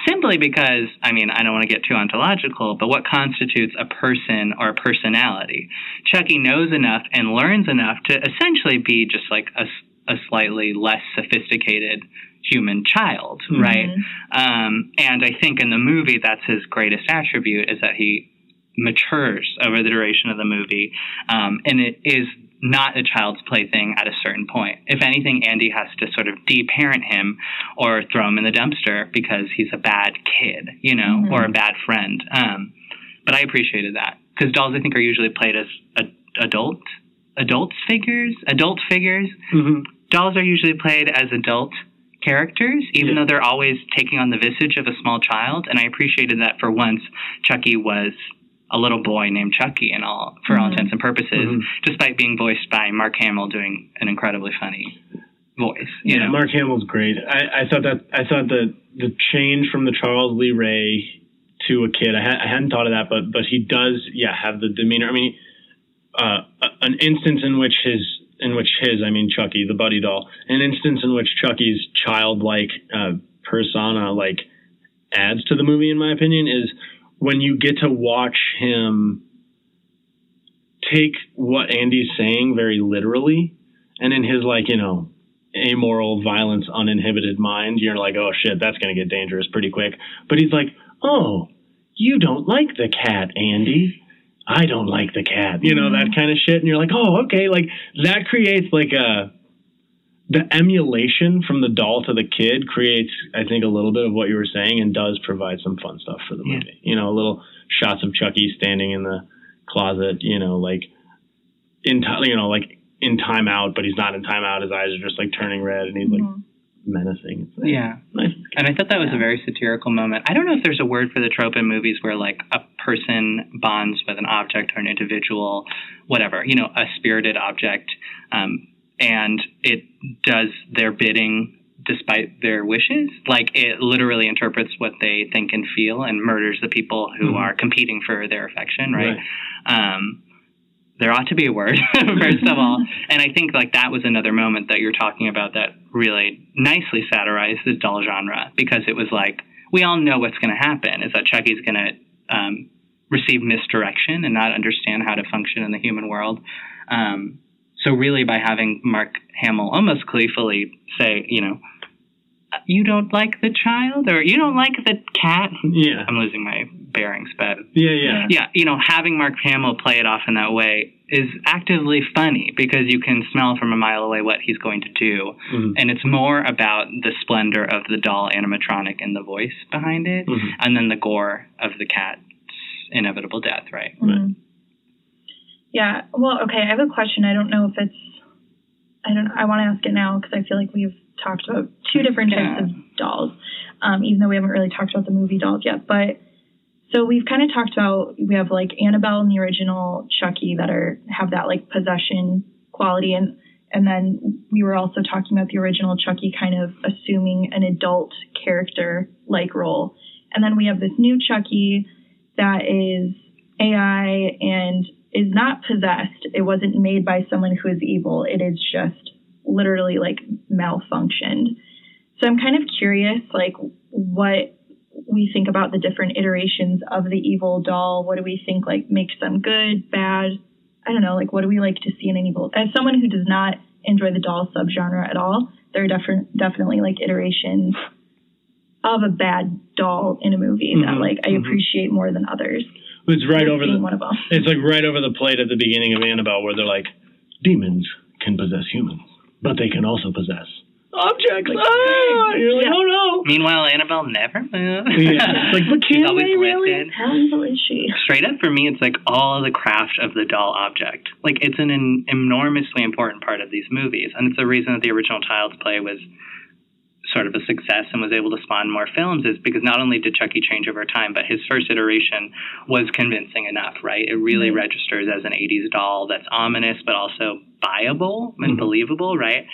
Simply because, I mean, I don't want to get too ontological, but what constitutes a person or a personality? Chucky knows enough and learns enough to essentially be just like a, a slightly less sophisticated human child, right? Mhm. Um, and I think in the movie, that's his greatest attribute is that he matures over the duration of the movie, um, and it is not a child's play thing at a certain point. If anything, Andy has to sort of deparent him or throw him in the dumpster because he's a bad kid, you know, Mhm. or a bad friend. Um, but I appreciated that because dolls, I think, are usually played as a, adult adult figures, adult figures Mhm. dolls are usually played as adult characters, even Yeah. though they're always taking on the visage of a small child. And I appreciated that for once, Chucky was a little boy named Chucky and all for all Mhm. intents and purposes, Mhm. despite being voiced by Mark Hamill doing an incredibly funny voice. You yeah, know, Mark Hamill's great. I, I thought that I thought the the change from the Charles Lee Ray to a kid. I, ha- I hadn't thought of that, but but he does, yeah, have the demeanor. I mean, uh, an instance in which his in which his, I mean Chucky, the Buddy doll, an instance in which Chucky's childlike uh, persona like adds to the movie, in my opinion, is when you get to watch him take what Andy's saying very literally, and in his like you know amoral, violence, uninhibited mind, you're like, oh shit, that's gonna get dangerous pretty quick. But he's like, oh, you don't like the cat, Andy. I don't like the cat. You know that kind of shit, and you're like, oh, okay, like that creates like a the emulation from the doll to the kid creates, I think, a little bit of what you were saying, and does provide some fun stuff for the Yeah. movie. You know, little shots of Chucky standing in the closet. You know, like in time, you know, like in timeout, but he's not in timeout. His eyes are just like turning red, and he's like Mhm. Menacing. It's yeah. nice. And I thought that was Yeah. a very satirical moment. I don't know if there's a word for the trope in movies where like a person bonds with an object or an individual, whatever, you know, a spirited object, um, and it does their bidding despite their wishes. Like it literally interprets what they think and feel and murders the people who Mhm. are competing for their affection, right? Um, there ought to be a word, first of all. And I think like that was another moment that you're talking about that really nicely satirized the doll genre because it was like we all know what's going to happen is that Chucky's going to um, receive misdirection and not understand how to function in the human world. Um, so really, by having Mark Hamill almost gleefully say, you know, you don't like the child or you don't like the cat. Yeah, I'm losing my bearings, but yeah, yeah. yeah, you know, having Mark Hamill play it off in that way is actively funny because you can smell from a mile away what he's going to do. Mhm. And it's more about the splendor of the doll animatronic and the voice behind it, Mhm. and then the gore of the cat's inevitable death, right? Mhm. Yeah. Well, okay. I have a question. I don't know if it's. I don't. I want to ask it now because I feel like we've talked about two different types Yeah. of dolls, um, even though we haven't really talked about the movie dolls yet. But so we've kind of talked about we have like Annabelle and the original Chucky that are have that like possession quality, and and then we were also talking about the original Chucky kind of assuming an adult character like role, and then we have this new Chucky that is AI and is not possessed. It wasn't made by someone who is evil. It is just literally like malfunctioned. So I'm kind of curious, like what we think about the different iterations of the evil doll. What do we think like makes them good, bad? I don't know. Like what do we like to see in an evil? As someone who does not enjoy the doll subgenre at all, there are different, definitely like iterations of a bad doll in a movie that Mhm, like I mhm. appreciate more than others. It's right over the. one of them. It's like right over the plate at the beginning of Annabelle, where they're like, demons can possess humans, but they can also possess objects. Like, ah! You're like, yeah. oh no. Meanwhile, Annabelle never moved. Yeah. It's like, but She's can always they really? How evil is she? straight up for me it's like all the craft of the doll object like it's an, en- enormously important part of these movies and it's the reason that the original child's play was sort of a success and was able to spawn more films is because not only did chucky change over time but his first iteration was convincing enough right it really Mhm. registers as an 80s doll that's ominous but also buyable and Mhm. believable right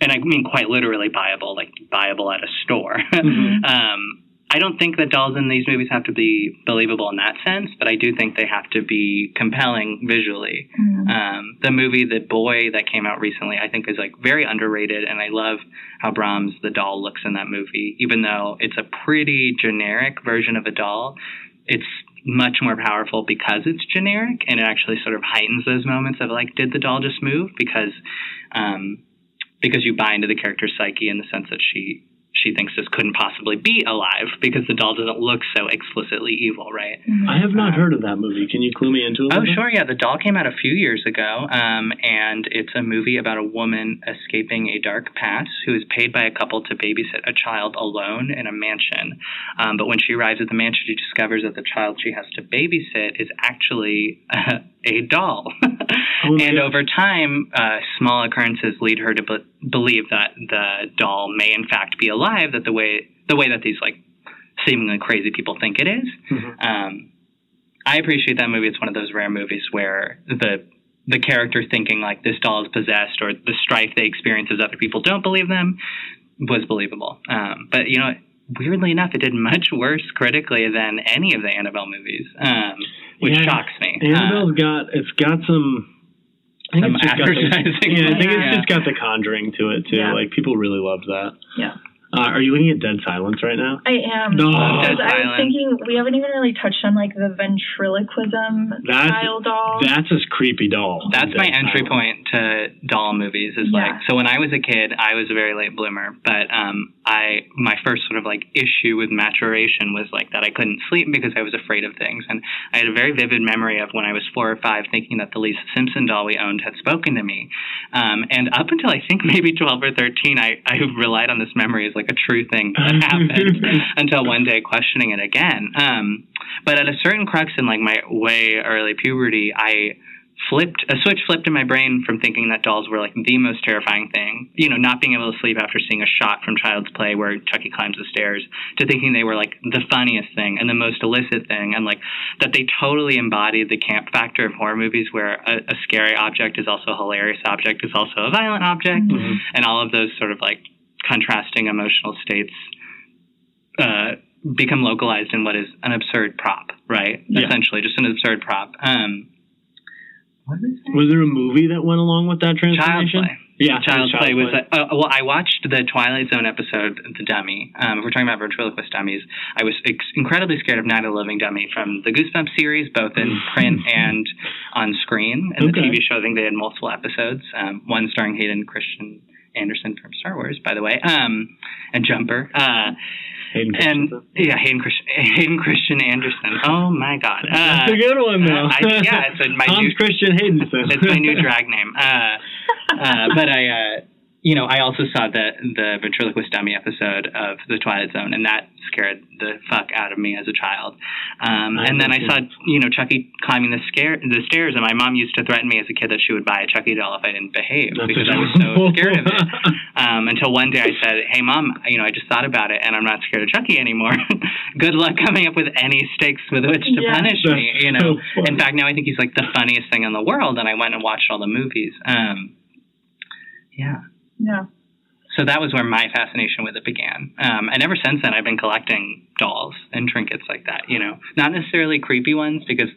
and i mean quite literally buyable like buyable at a store Mhm. um, I don't think that dolls in these movies have to be believable in that sense, but I do think they have to be compelling visually. Mhm. Um, the movie The Boy that came out recently, I think, is like very underrated, and I love how Brahms the doll looks in that movie. Even though it's a pretty generic version of a doll, it's much more powerful because it's generic, and it actually sort of heightens those moments of like, did the doll just move? Because um, because you buy into the character's psyche in the sense that she she thinks this couldn't possibly be alive because the doll doesn't look so explicitly evil, right? Mhm. I have not heard of that movie. Can you clue me into it? Oh, bit? sure, yeah. The doll came out a few years ago, um, and it's a movie about a woman escaping a dark past who is paid by a couple to babysit a child alone in a mansion. Um, but when she arrives at the mansion, she discovers that the child she has to babysit is actually uh, a doll. Oh and God. over time, uh, small occurrences lead her to be- believe that the doll may in fact be alive. That the way the way that these like seemingly crazy people think it is. Mhm. Um, I appreciate that movie. It's one of those rare movies where the the character thinking like this doll is possessed or the strife they experience as other people don't believe them was believable. Um, but you know, weirdly enough, it did much worse critically than any of the Annabelle movies, um, which Yeah. shocks me. Uh, Annabelle's got it's got some. I think it's just got the, yeah, I think Yeah. it's just got the conjuring to it too. Yeah. Like people really loved that. Yeah. Uh, are you looking at Dead Silence right now? I am. No. Dead I was Silence. thinking we haven't even really touched on like the ventriloquism That's- style doll. That's a creepy doll. That's my Dead entry Silence. point to doll movies. Is Yeah. like so when I was a kid, I was a very late bloomer, but um, I my first sort of like issue with maturation was like that I couldn't sleep because I was afraid of things, and I had a very vivid memory of when I was four or five, thinking that the Lisa Simpson doll we owned had spoken to me, um, and up until I think maybe twelve or thirteen, I I relied on this memory as like a true thing that happened until one day questioning it again. Um, but at a certain crux in like my way early puberty, I flipped a switch flipped in my brain from thinking that dolls were like the most terrifying thing, you know, not being able to sleep after seeing a shot from Child's Play where Chucky climbs the stairs, to thinking they were like the funniest thing and the most illicit thing, and like that they totally embodied the camp factor of horror movies, where a, a scary object is also a hilarious object, is also a violent object, Mhm. and all of those sort of like contrasting emotional states uh, become localized in what is an absurd prop, right? Yeah. Essentially, just an absurd prop. Um? Was there a movie that went along with that transformation? Play. Yeah, Child's Child's Play was. Play. A, uh, well, I watched the Twilight Zone episode, The Dummy. Um, if we're talking about ventriloquist dummies, I was ex- incredibly scared of Night of the Living Dummy from the Goosebumps series, both in print and on screen. And the TV show, I think they had multiple episodes. Um, one starring Hayden Christian Anderson from Star Wars, by the way, um, and Jumper. Uh, Hayden and yeah, Hayden Christian, Hayden Christian Anderson. Oh my God. Uh, That's a good one, though. uh, I- yeah, it's a- my Hans new- Christian Haydenson. it's my new drag name. Uh, uh, but I, uh, you know, I also saw the the ventriloquist dummy episode of the Twilight Zone, and that scared the fuck out of me as a child. Um, and then I saw, you know, Chucky climbing the scare the stairs, and my mom used to threaten me as a kid that she would buy a Chucky doll if I didn't behave That's because I was so scared of it. Um, until one day I said, "Hey, mom, you know, I just thought about it, and I'm not scared of Chucky anymore. Good luck coming up with any stakes with which to Yeah. punish me." You know. so. In fact, now I think he's like the funniest thing in the world, and I went and watched all the movies. Um, yeah. Yeah. So that was where my fascination with it began. Um, and ever since then, I've been collecting dolls and trinkets like that. You know, not necessarily creepy ones because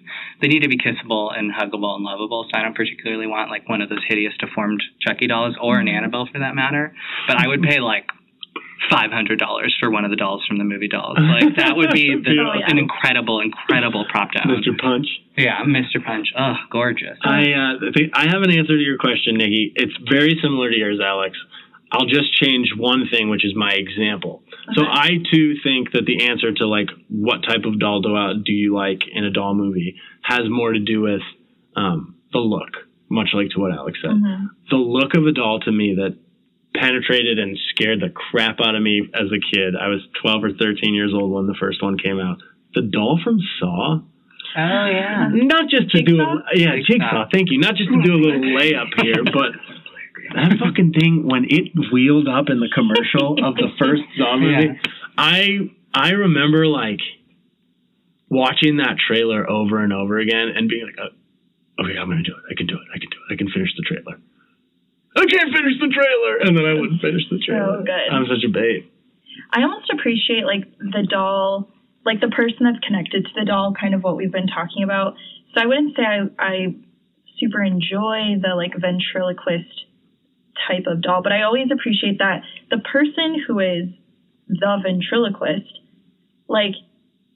they need to be kissable and huggable and lovable. So I don't particularly want like one of those hideous deformed Chucky dolls or an Annabelle for that matter. But I would pay like five hundred dollars for one of the dolls from the movie Dolls. Like that would be the, Oh, yeah. an incredible, incredible prop down. Mr. Punch. Yeah, Mr. Punch. Oh, gorgeous. I uh, th- I have an answer to your question, Nikki. It's very similar to yours, Alex. I'll just change one thing, which is my example. So I too think that the answer to like what type of doll do, I, do you like in a doll movie has more to do with um, the look, much like to what Alex said. Mhm. The look of a doll to me that penetrated and scared the crap out of me as a kid. I was 12 or 13 years old when the first one came out. The doll from Saw oh yeah. not just to do a yeah Jigsaw. Thank you. Not just to do a little layup here, but that fucking thing when it wheeled up in the commercial of the first Saw movie, I I remember like watching that trailer over and over again and being like, uh, okay, I'm gonna do it. I can do it. I can do it. I can finish the trailer. I can't finish the trailer, and then I wouldn't finish the trailer. Oh, good. I'm such a babe. I almost appreciate like the doll, like the person that's connected to the doll, kind of what we've been talking about. So I wouldn't say I, I super enjoy the like ventriloquist type of doll, but I always appreciate that the person who is the ventriloquist, like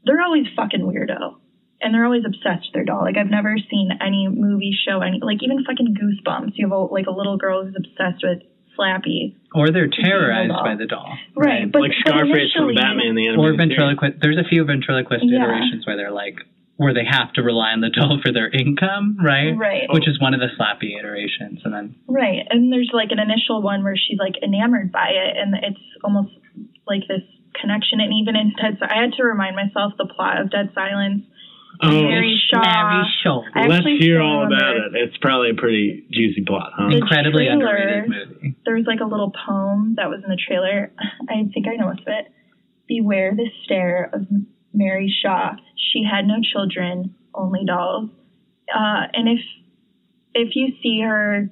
they're always fucking weirdo. And they're always obsessed with their doll. Like I've never seen any movie show any like even fucking Goosebumps. You have a, like a little girl who's obsessed with Slappy. Or they're terrorized doll. by the doll. Right, but like Scarface from initially- Batman the Or animated series. ventriloquist. There's a few ventriloquist Yeah. iterations where they're like, where they have to rely on the doll for their income, right? Right. Which is one of the slappy iterations. And then, Right. And there's like an initial one where she's like enamored by it and it's almost like this connection and even in Dead Si- I had to remind myself the plot of Dead Silence. Oh, Mary Shaw. special. I Let's hear all about remember- it. It's probably a pretty juicy plot, huh? The Incredibly trailer- underrated movie. there was like a little poem that was in the trailer. I think I know most of it. Beware the stare of Mary Shaw. She had no children, only dolls. Uh, and if if you see her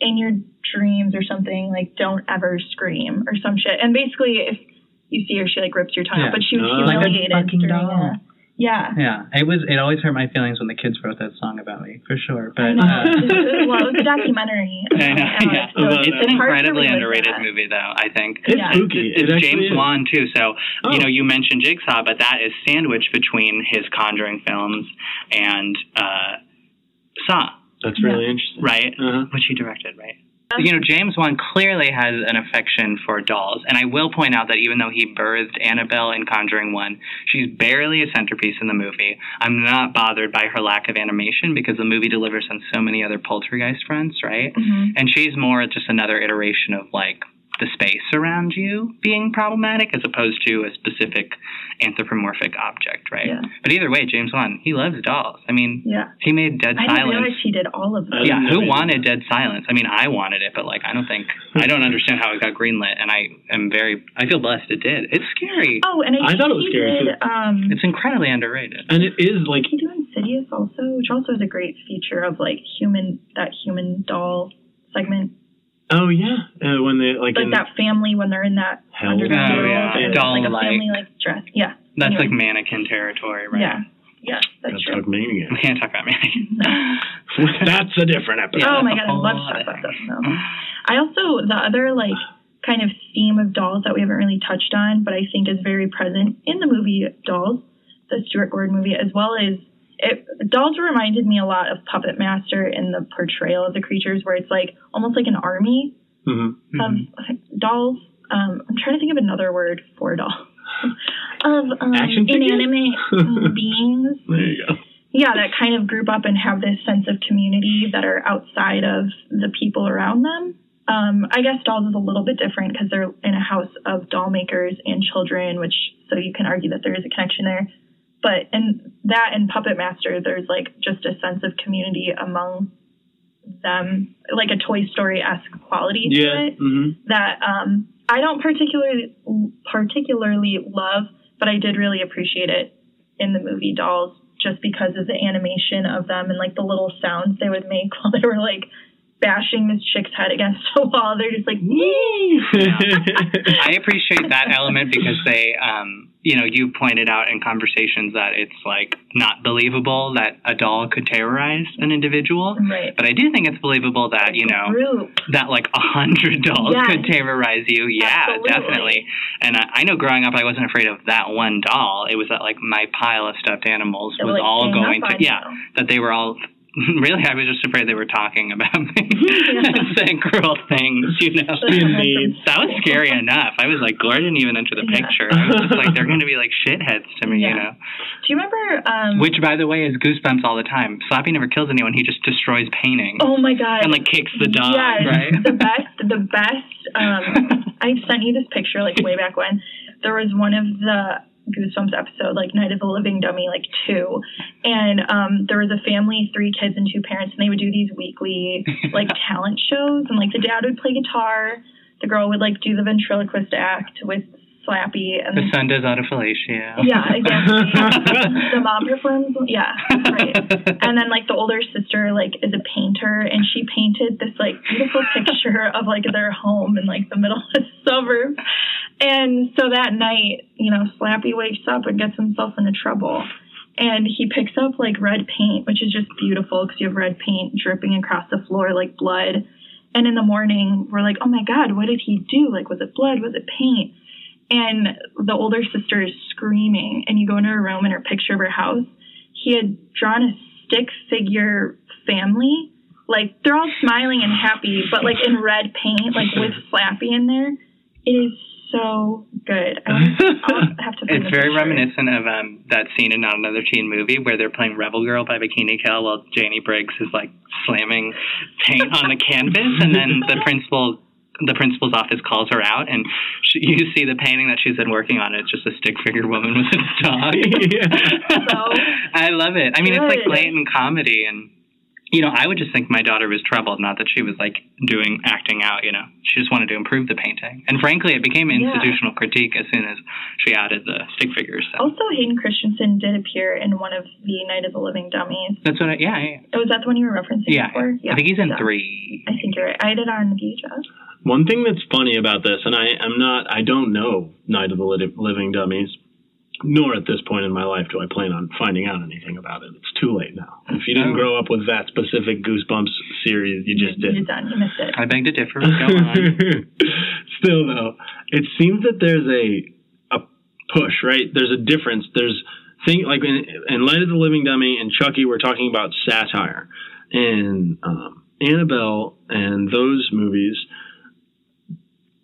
in your dreams or something, like don't ever scream or some shit. And basically, if you see her, she like rips your tongue Yeah. out. But she was. Like a humiliated fucking during doll. A yeah. Yeah, it was. It always hurt my feelings when the kids wrote that song about me, for sure. But uh, well, it was a documentary. I know, about yeah. So About It's that. an incredibly underrated that. movie, though. I think It's Yeah. spooky. it's It James. Wan too. So Oh. you know, you mentioned Jigsaw, but that is sandwiched between his Conjuring films and uh, Saw, That's really interesting. right? Uh-huh. Which he directed, right? You know, James Wan clearly has an affection for dolls, and I will point out that even though he birthed Annabelle in Conjuring One, she's barely a centerpiece in the movie. I'm not bothered by her lack of animation because the movie delivers on so many other poltergeist fronts, right? Mhm. And she's more just another iteration of like the space around you being problematic as opposed to a specific anthropomorphic object, right? Yeah. But either way, James Wan, he loves dolls. I mean, Yeah. he made Dead I didn't Silence. realize he did all of them. Yeah, who wanted. Dead Silence? I mean, I wanted it, but like, I don't think I don't understand how it got greenlit, and I am very I feel blessed it did. It's scary. Oh, and I, I thought it was scary, did, um, It's incredibly underrated. And it is like did he do Insidious also, which also is a great feature of like human that human doll segment, oh yeah, uh, when they like, like in that family when they're in that hell. underground Oh, world, yeah. and it's like a family like dress. Yeah, That's anyway. like mannequin territory, right? yeah, yeah, that's Let's true. talk Maniac. We can't talk about mannequin. That's a different episode. oh my god, I love to whole talk about other this. No. I also the other like kind of theme of dolls that we haven't really touched on, but I think is very present in the movie Dolls, the Stuart Gordon movie, as well as it. Dolls reminded me a lot of Puppet Master in the portrayal of the creatures, where it's like almost like an army Mhm. of dolls. Um, I'm trying to think of another word for dolls. of um, Action inanimate beings There you go. yeah, that kind of group up and have this sense of community that are outside of the people around them. Um, I guess dolls is a little bit different because they're in a house of doll makers and children, which so you can argue that there is a connection there. But in that and Puppet Master, there's like just a sense of community among them, like a Toy Story esque quality to Yeah. it hmm that um, I don't particularly particularly love, but I did really appreciate it in the movie Dolls just because of the animation of them and like the little sounds they would make while they were like bashing this chick's head against a wall. They're just like, I appreciate that element because they, um, you know, you pointed out in conversations that it's like not believable that a doll could terrorize an individual. right. But I do think it's believable that, you know, Group. that like a hundred dolls Yes. could terrorize you. Yeah, Absolutely. definitely. And I, I know growing up, I wasn't afraid of that one doll. It was that like my pile of stuffed animals They was like, all going to, yeah, you. that they were all. Really, I was just afraid they were talking about me and saying cruel things, you know. That was scary enough. I was like, Gore didn't even enter the Yeah. picture. I was just like, they're going to be like shitheads to me, you know. Do you remember? Um, Which, by the way, is goosebumps all the time. Slappy never kills anyone. He just destroys paintings oh my god. and like kicks the dog, yes, right? the best, the best. Um, I sent you this picture like way back when. There was one of the Goosebumps episode, like Night of the Living Dummy, like two, and um, there was a family, three kids and two parents, and they would do these weekly like talent shows, and like the dad would play guitar, the girl would like do the ventriloquist act with Slappy, and The son does autofellatio. yeah, exactly. the mom performs, yeah, right. And then like the older sister like is a painter and she painted this like beautiful picture of like their home in like the middle of the suburbs. And so that night, you know, Slappy wakes up and gets himself into trouble. And he picks up like red paint, which is just beautiful because you have red paint dripping across the floor like blood. And in the morning, we're like, oh my God, what did he do? Like, was it blood? Was it paint? And the older sister is screaming. And you go into her room and her picture of her house. He had drawn a stick figure family. Like, they're all smiling and happy, but like in red paint, like with Slappy in there. It is so good. I I'll have to It's very picture. reminiscent of um, that scene in Not Another Teen Movie where they're playing Rebel Girl by Bikini Kill while Janie Briggs is like slamming paint on the canvas, and then the principal the principal's office calls her out, and she, you see the painting that she's been working on. It's just a stick figure woman with a dog. So I love it. I mean, it's like blatant comedy, and you know, I would just think my daughter was troubled, not that she was like doing acting out. You know, she just wanted to improve the painting, and frankly, it became Yeah. institutional critique as soon as she added the stick figures. So. also Hayden Christensen did appear in one of the Night of the Living Dummies. That's what. I, yeah, yeah, Oh, was that the one you were referencing yeah. before? I think he's in Yeah. three. I think you're right. I did on VHS. One thing that's funny about this, and I am not, I don't know Night of the Living Dummies, nor at this point in my life do I plan on finding out anything about it. It's too late now. If you didn't Oh. grow up with that specific Goosebumps series, you just did. You're done. You missed it. I beg to differ. Go on. Still though, it seems that there's a a push, right? There's a difference. There's thing like in, in Night of the Living Dummy and Chucky, we're talking about satire, and um, Annabelle and those movies,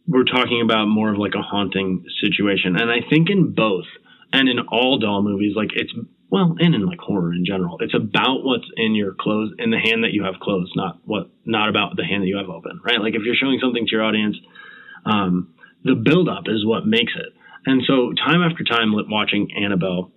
we're talking about more of like a haunting situation. And I think in both and in all doll movies, like it's well, and in like horror in general, it's about what's in your clothes in the hand that you have closed, not what not about the hand that you have open, right? Like if you're showing something to your audience, um, the buildup is what makes it. And so time after time watching Annabelle,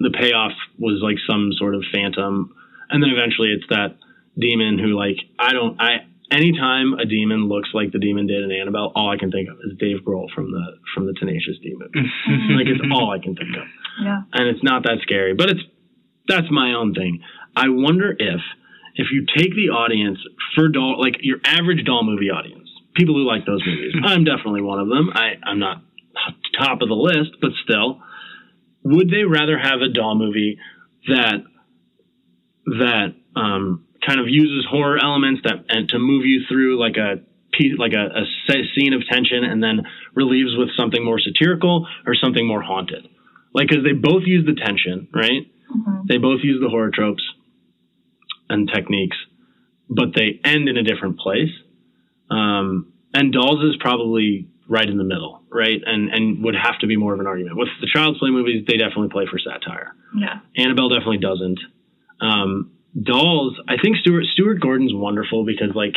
the payoff was like some sort of phantom, and then eventually it's that demon who like I don't I anytime a demon looks like the demon did in Annabelle, all I can think of is Dave Grohl from the from the Tenacious D movie. like it's all I can think of Yeah. and it's not that scary. But it's that's my own thing. I wonder if if you take the audience for doll like your average doll movie audience, people who like those movies. I'm definitely one of them. I I'm not top of the list, but still, would they rather have a doll movie that that um, kind of uses horror elements that and to move you through like a like a, a scene of tension and then relieves with something more satirical or something more haunted? Like, because they both use the tension, right? Mhm. They both use the horror tropes and techniques, but they end in a different place. Um, and Dolls is probably right in the middle, right? And and would have to be more of an argument. With the Child's Play movies, they definitely play for satire. Yeah. Annabelle definitely doesn't. Um, Dolls, I think Stuart Stuart Gordon's wonderful because like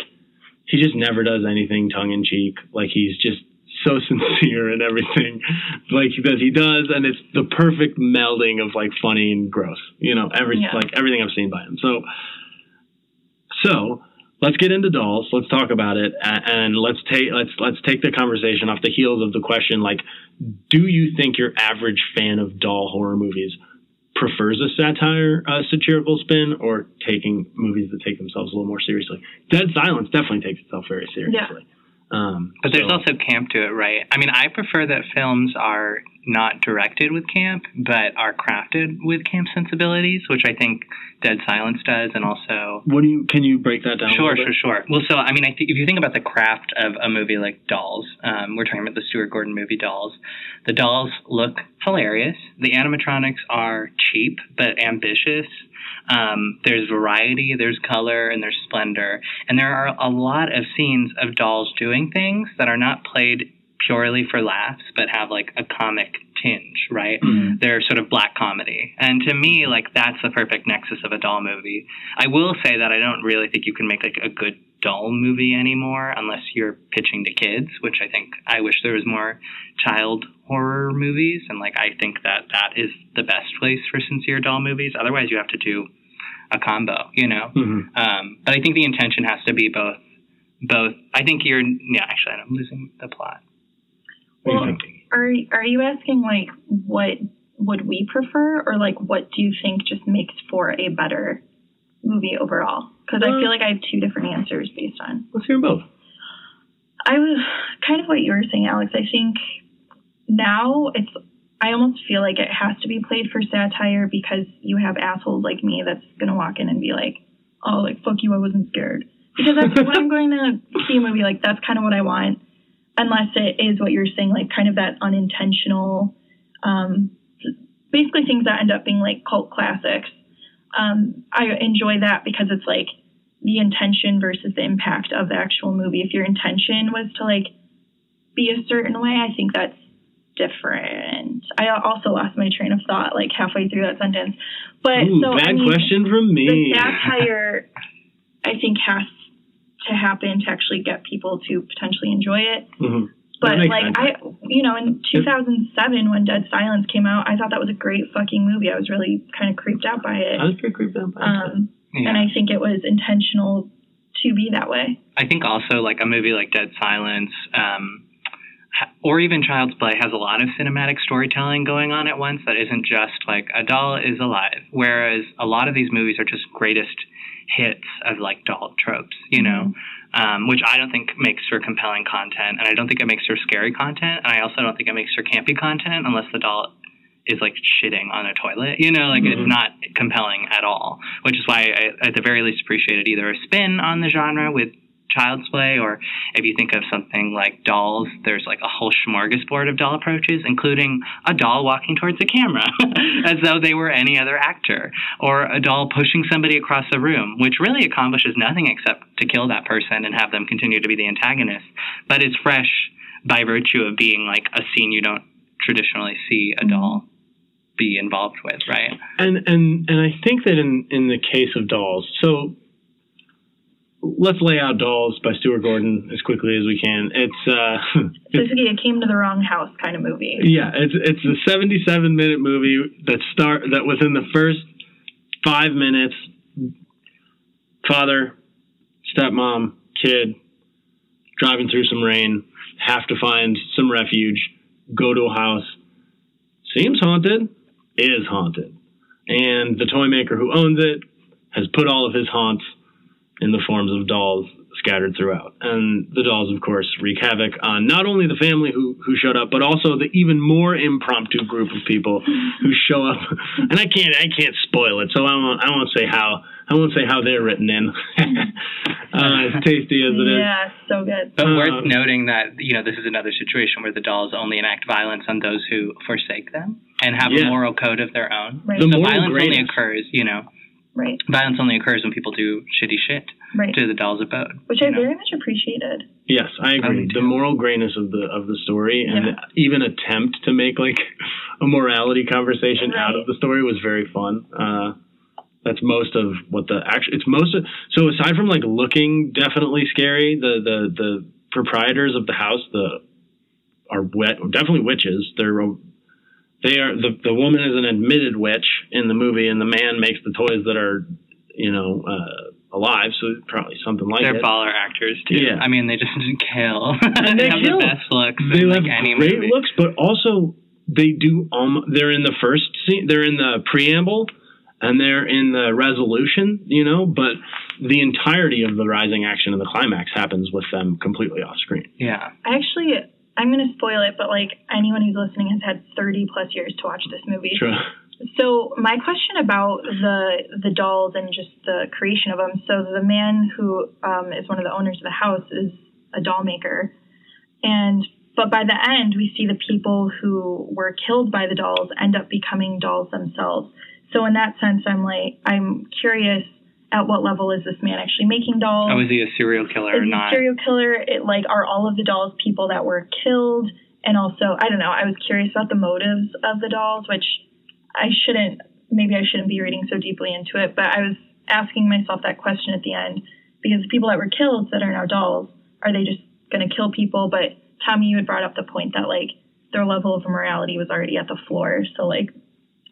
he just never does anything tongue in cheek. Like he's just so sincere in everything like that he does, and it's the perfect melding of like funny and gross. You know, every Yeah. like everything I've seen by him. So, so let's get into dolls. Let's talk about it, and let's take let's let's take the conversation off the heels of the question like, do you think your average fan of doll horror movies prefers a satire, uh, satirical spin, or taking movies that take themselves a little more seriously? Dead Silence definitely takes itself very seriously. Um, But there's also camp to it, right? I mean, I prefer that films are not directed with camp, but are crafted with camp sensibilities, which I think Dead Silence does, and also. What do you? Can you break that down? Sure, sure, sure. Well, so I mean, I think if you think about the craft of a movie like Dolls, um, we're talking about the Stuart Gordon movie Dolls. The dolls look hilarious. The animatronics are cheap but ambitious. Um, there's variety, there's color, and there's splendor. And there are a lot of scenes of dolls doing things that are not played purely for laughs, but have like a comic tinge, right? Mhm. They're sort of black comedy. And to me, like that's the perfect nexus of a doll movie. I will say that I don't really think you can make like a good doll movie anymore unless you're pitching to kids, which I think I wish there was more child horror movies and like I think that that is the best place for sincere doll movies. Otherwise you have to do a combo, you know. Mhm. Um, but I think the intention has to be both both I think you're yeah, actually I'm losing the plot. What are Well, you thinking? Are are you asking like what would we prefer, or like what do you think just makes for a better movie overall? Because I feel like I have two different answers based on. Let's hear both. I was kind of what you were saying, Alex. I think now it's. I almost feel like it has to be played for satire because you have assholes like me that's gonna walk in and be like, "Oh, like fuck you, I wasn't scared." Because that's what I'm going to see a movie like that's kind of what I want, unless it is what you're saying, like kind of that unintentional, um, basically things that end up being like cult classics. Um, I enjoy that because it's like the intention versus the impact of the actual movie. If your intention was to like be a certain way, I think that's different. I also lost my train of thought like halfway through that sentence. But Ooh, so bad I mean, question from me. the satire, I think, has to happen to actually get people to potentially enjoy it. Mhm. But like sense. I, you know, in 2007 when Dead Silence came out, I thought that was a great fucking movie. I was really kind of creeped out by it. I was pretty creeped out by it. Um, Yeah. and I think it was intentional to be that way. I think also like a movie like Dead Silence, um, or even Child's Play has a lot of cinematic storytelling going on at once that isn't just like a doll is alive. Whereas a lot of these movies are just greatest hits of like doll tropes, you know, um, which I don't think makes for compelling content, and I don't think it makes for scary content, and I also don't think it makes for campy content unless the doll is like shitting on a toilet. You know, like Mhm. it's not compelling at all. Which is why I, at the very least, appreciated either a spin on the genre with Child's Play, or if you think of something like dolls, there's like a whole smorgasbord of doll approaches, including a doll walking towards the camera as though they were any other actor, or a doll pushing somebody across the room, which really accomplishes nothing except to kill that person and have them continue to be the antagonist. But it's fresh by virtue of being like a scene you don't traditionally see a mm-hmm. doll be involved with, right? and and and I think that in in the case of dolls, so let's lay out dolls by Stuart Gordon as quickly as we can. It's uh, it's Basically, it came to the wrong house kind of movie. yeah, it's it's a 77 minute movie that start that within the first five minutes, father, stepmom, kid, driving through some rain, have to find some refuge, go to a house, seems haunted, is haunted, and the toy maker who owns it has put all of his haunts in the forms of dolls scattered throughout. And the dolls, of course, wreak havoc on not only the family who, who showed up, but also the even more impromptu group of people who show up. And I can't I can't spoil it, so I won't I won't say how I won't say how they're written in. uh, as tasty as it is. Yeah, so good. But Uh, worth noting that you know this is another situation where the dolls only enact violence on those who forsake them and have Yeah. a moral code of their own. Right, The So moral violence only occurs, you know, right, violence only occurs when people do shitty shit right. to the doll's abode. Which I know? very much appreciated. Yes, I agree. me the moral grayness of the of the story and Yeah. even attempt to make like a morality conversation Right. out of the story was very fun. Uh, that's most of what the actually it's most of so aside from like looking definitely scary, the the the proprietors of the house the are wet definitely witches. They're they are the the woman is an admitted witch in the movie, and the man makes the toys that are you know uh, alive. So probably something like They're it. baller actors too. Yeah. I mean, they just kill. And they have kill. the best looks. they have like, great movie. looks, but also they do. Um, they're in the first scene. They're in the preamble, and they're in the resolution. You know, but the entirety of the rising action and the climax happens with them completely off screen. Yeah. I actually, I'm going to spoil it, but like anyone who's listening has had 30 plus years to watch this movie. Sure. So my question about the the dolls and just the creation of them. So the man who um, is one of the owners of the house is a doll maker, and but by the end we see the people who were killed by the dolls end up becoming dolls themselves. So in that sense, I'm like I'm curious. At what level is this man actually making dolls? Oh, is he a serial killer or is a not? serial killer? It, like, are all of the dolls people that were killed? And also, I don't know. I was curious about the motives of the dolls, which I shouldn't. Maybe I shouldn't be reading so deeply into it. But I was asking myself that question at the end because the people that were killed that are now dolls are they just going to kill people? But Tommy, you had brought up the point that like their level of morality was already at the floor. So like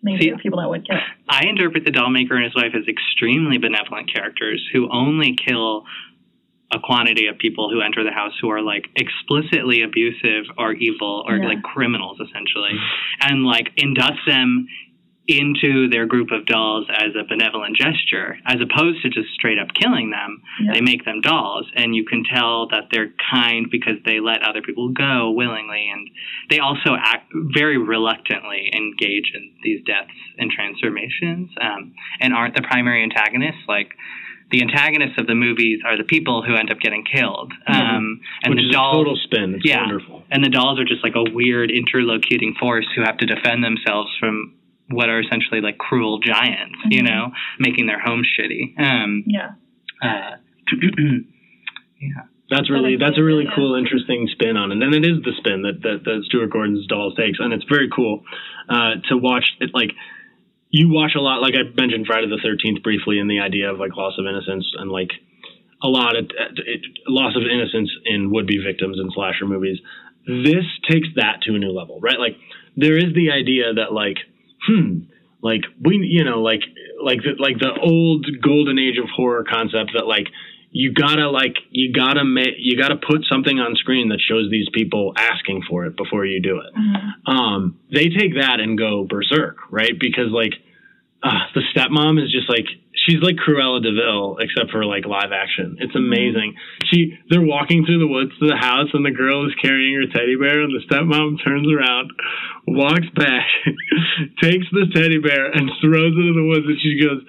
maybe See, people that would kill. I interpret the dollmaker and his wife as extremely benevolent characters who only kill a quantity of people who enter the house who are like explicitly abusive or evil or Yeah. like criminals essentially and like induct them into their group of dolls as a benevolent gesture as opposed to just straight up killing them Yeah. they make them dolls and you can tell that they're kind because they let other people go willingly and they also act very reluctantly engage in these deaths and transformations um, and aren't the primary antagonists like the antagonists of the movies are the people who end up getting killed um, and Which the dolls a total spin. It's Yeah. wonderful. and the dolls are just like a weird interlocuting force who have to defend themselves from what are essentially like cruel giants, you Mhm. know, making their home shitty. Um, Yeah. uh, yeah. That's really That is a really cool, interesting spin on it, and then it is the spin that that, that Stuart Gordon's dolls takes, and it's very cool uh, to watch. It like you watch a lot, like I mentioned Friday the Thirteenth briefly, and the idea of like loss of innocence and like a lot of it, loss of innocence in would-be victims in slasher movies. This takes that to a new level, right? Like there is the idea that like, hmm, like we, you know, like like the like the old golden age of horror concept that like you gotta like you gotta make you gotta put something on screen that shows these people asking for it before you do it. Mm-hmm. Um, they take that and go berserk, right? Because like uh, the stepmom is just like she's like Cruella de Vil, except for like live action. It's amazing. She they're walking through the woods to the house, and the girl is carrying her teddy bear, and the stepmom turns around, walks back, takes the teddy bear, and throws it in the woods, and she goes.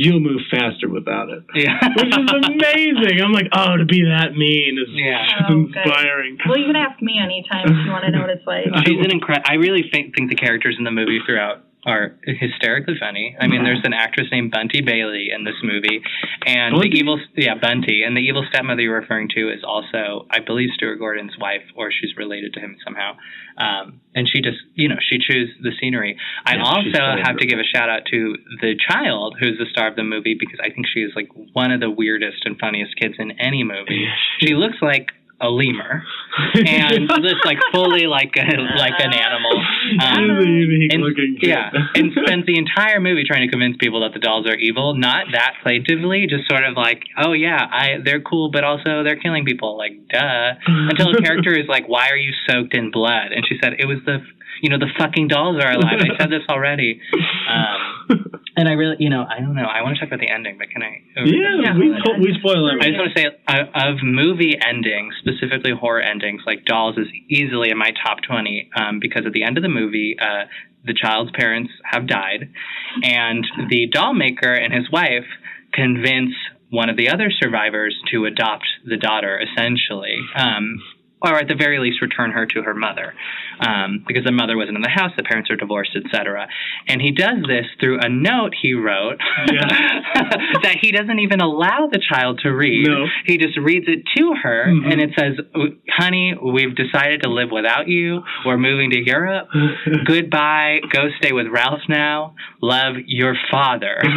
You'll move faster without it, Yeah. which is amazing. I'm like, oh, to be that mean is Yeah. Oh, just Oh, good. inspiring. Well, you can ask me anytime if you want to know what it's like. She's an incredible. I really think, think the characters in the movie throughout are hysterically funny. I mean, there's an actress named Bunty Bailey in this movie, and Bunty? the evil, yeah, Bunty, and the evil stepmother you're referring to is also, I believe, Stuart Gordon's wife, or she's related to him somehow. Um, and she just, you know, she chews the scenery. I Yeah, also have to give a shout out to the child who's the star of the movie because I think she is like one of the weirdest and funniest kids in any movie. She looks like a lemur and looks like fully like a, like an animal. Um, a unique and, looking kid. yeah, and spends the entire movie trying to convince people that the dolls are evil. Not that plaintively, just sort of like, oh yeah, I they're cool, but also they're killing people. Like, duh. Until a character is like, why are you soaked in blood? And she said, it was the, you know, the fucking dolls are alive. I said this already. Um, and I really, you know, I don't know. I want to talk about the ending, but can I? yeah, Yeah. we po- we spoil I just want to say, uh, of movie endings, specifically horror endings, like Dolls is easily in my top 20 um, because at the end of the movie, uh, the child's parents have died, and the doll maker and his wife convince one of the other survivors to adopt the daughter, essentially. Um, or at the very least return her to her mother um, because the mother wasn't in the house the parents are divorced etc and he does this through a note he wrote that he doesn't even allow the child to read. No. he just reads it to her Mhm. and it says honey we've decided to live without you. We're moving to europe. Goodbye. Go stay with ralph now. Love your father.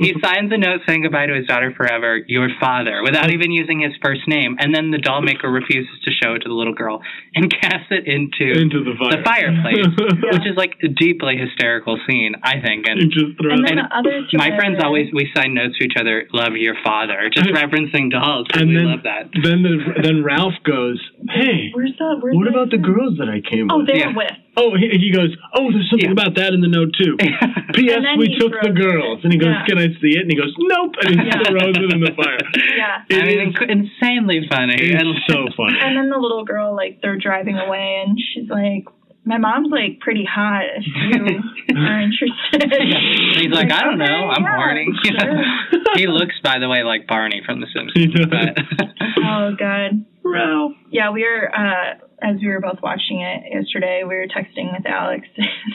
He signs a note saying goodbye to his daughter forever your father without even using his first name. And then the doll maker refuses to show it to the little girl and casts it into, into the fire. the fireplace which is like a deeply hysterical scene i think You and just throw And then And the other my survivor- friends always we sign notes to each other love your father just referencing dolls 'cause and we then love that then the, then Ralph goes, "Hey, Where's the? Where's what about the girls that I came Oh, with?" Oh, they Yeah. were with. Oh, he, he goes, "Oh, there's something Yeah. about that in the note too." P.S. We took the girls, it. and he goes, Yeah. "Can I see it?" And he goes, "Nope," and he Yeah. throws it in the fire. Yeah. It I mean, is- insanely funny. It's and so funny. And then the little girl, like, they're driving away, and she's like, "My mom's like pretty hot. If you are interested." he's like, I don't know, I'm yeah, horny. sure. he looks, by the way, like Barney from The He Simpsons. does. But Oh God. Ralph. Yeah, we are. uh, as we were both watching it yesterday. We were texting with Alex.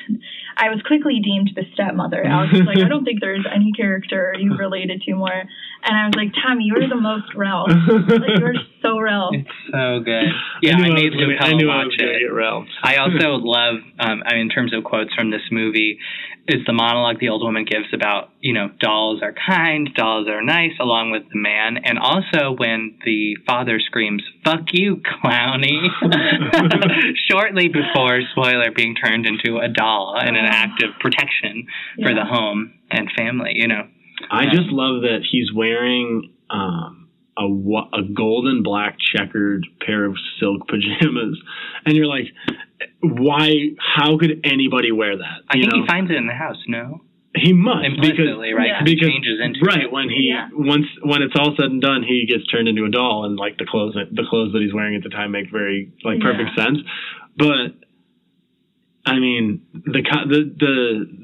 I was quickly deemed the stepmother. Alex was like, "I don't think there's any character you related to more." And I was like, "Tommy, you are the most Ralph. Like, you're so Ralph." it's so good. Yeah, I, I, made gonna, Luke I Hella knew watch was it. get Ralph. I also love, um, I mean, in terms of quotes from this movie, is the monologue the old woman gives about, you know, dolls are kind, dolls are nice, along with the man, and also when the father screams, "Fuck you, clowny!" shortly before spoiler being turned into a doll in an act of protection for Yeah. the home and family. You know, I just love that he's wearing um, a wa- a golden black checkered pair of silk pajamas, and you're like, why? How could anybody wear that? I You think know? he finds it in the house. No, he must because implicitly, right? Yeah. 'Cause he because changes into right when he Yeah. once when it's all said and done, he gets turned into a doll, and like the clothes that the clothes that he's wearing at the time make very like perfect sense. But I mean the the the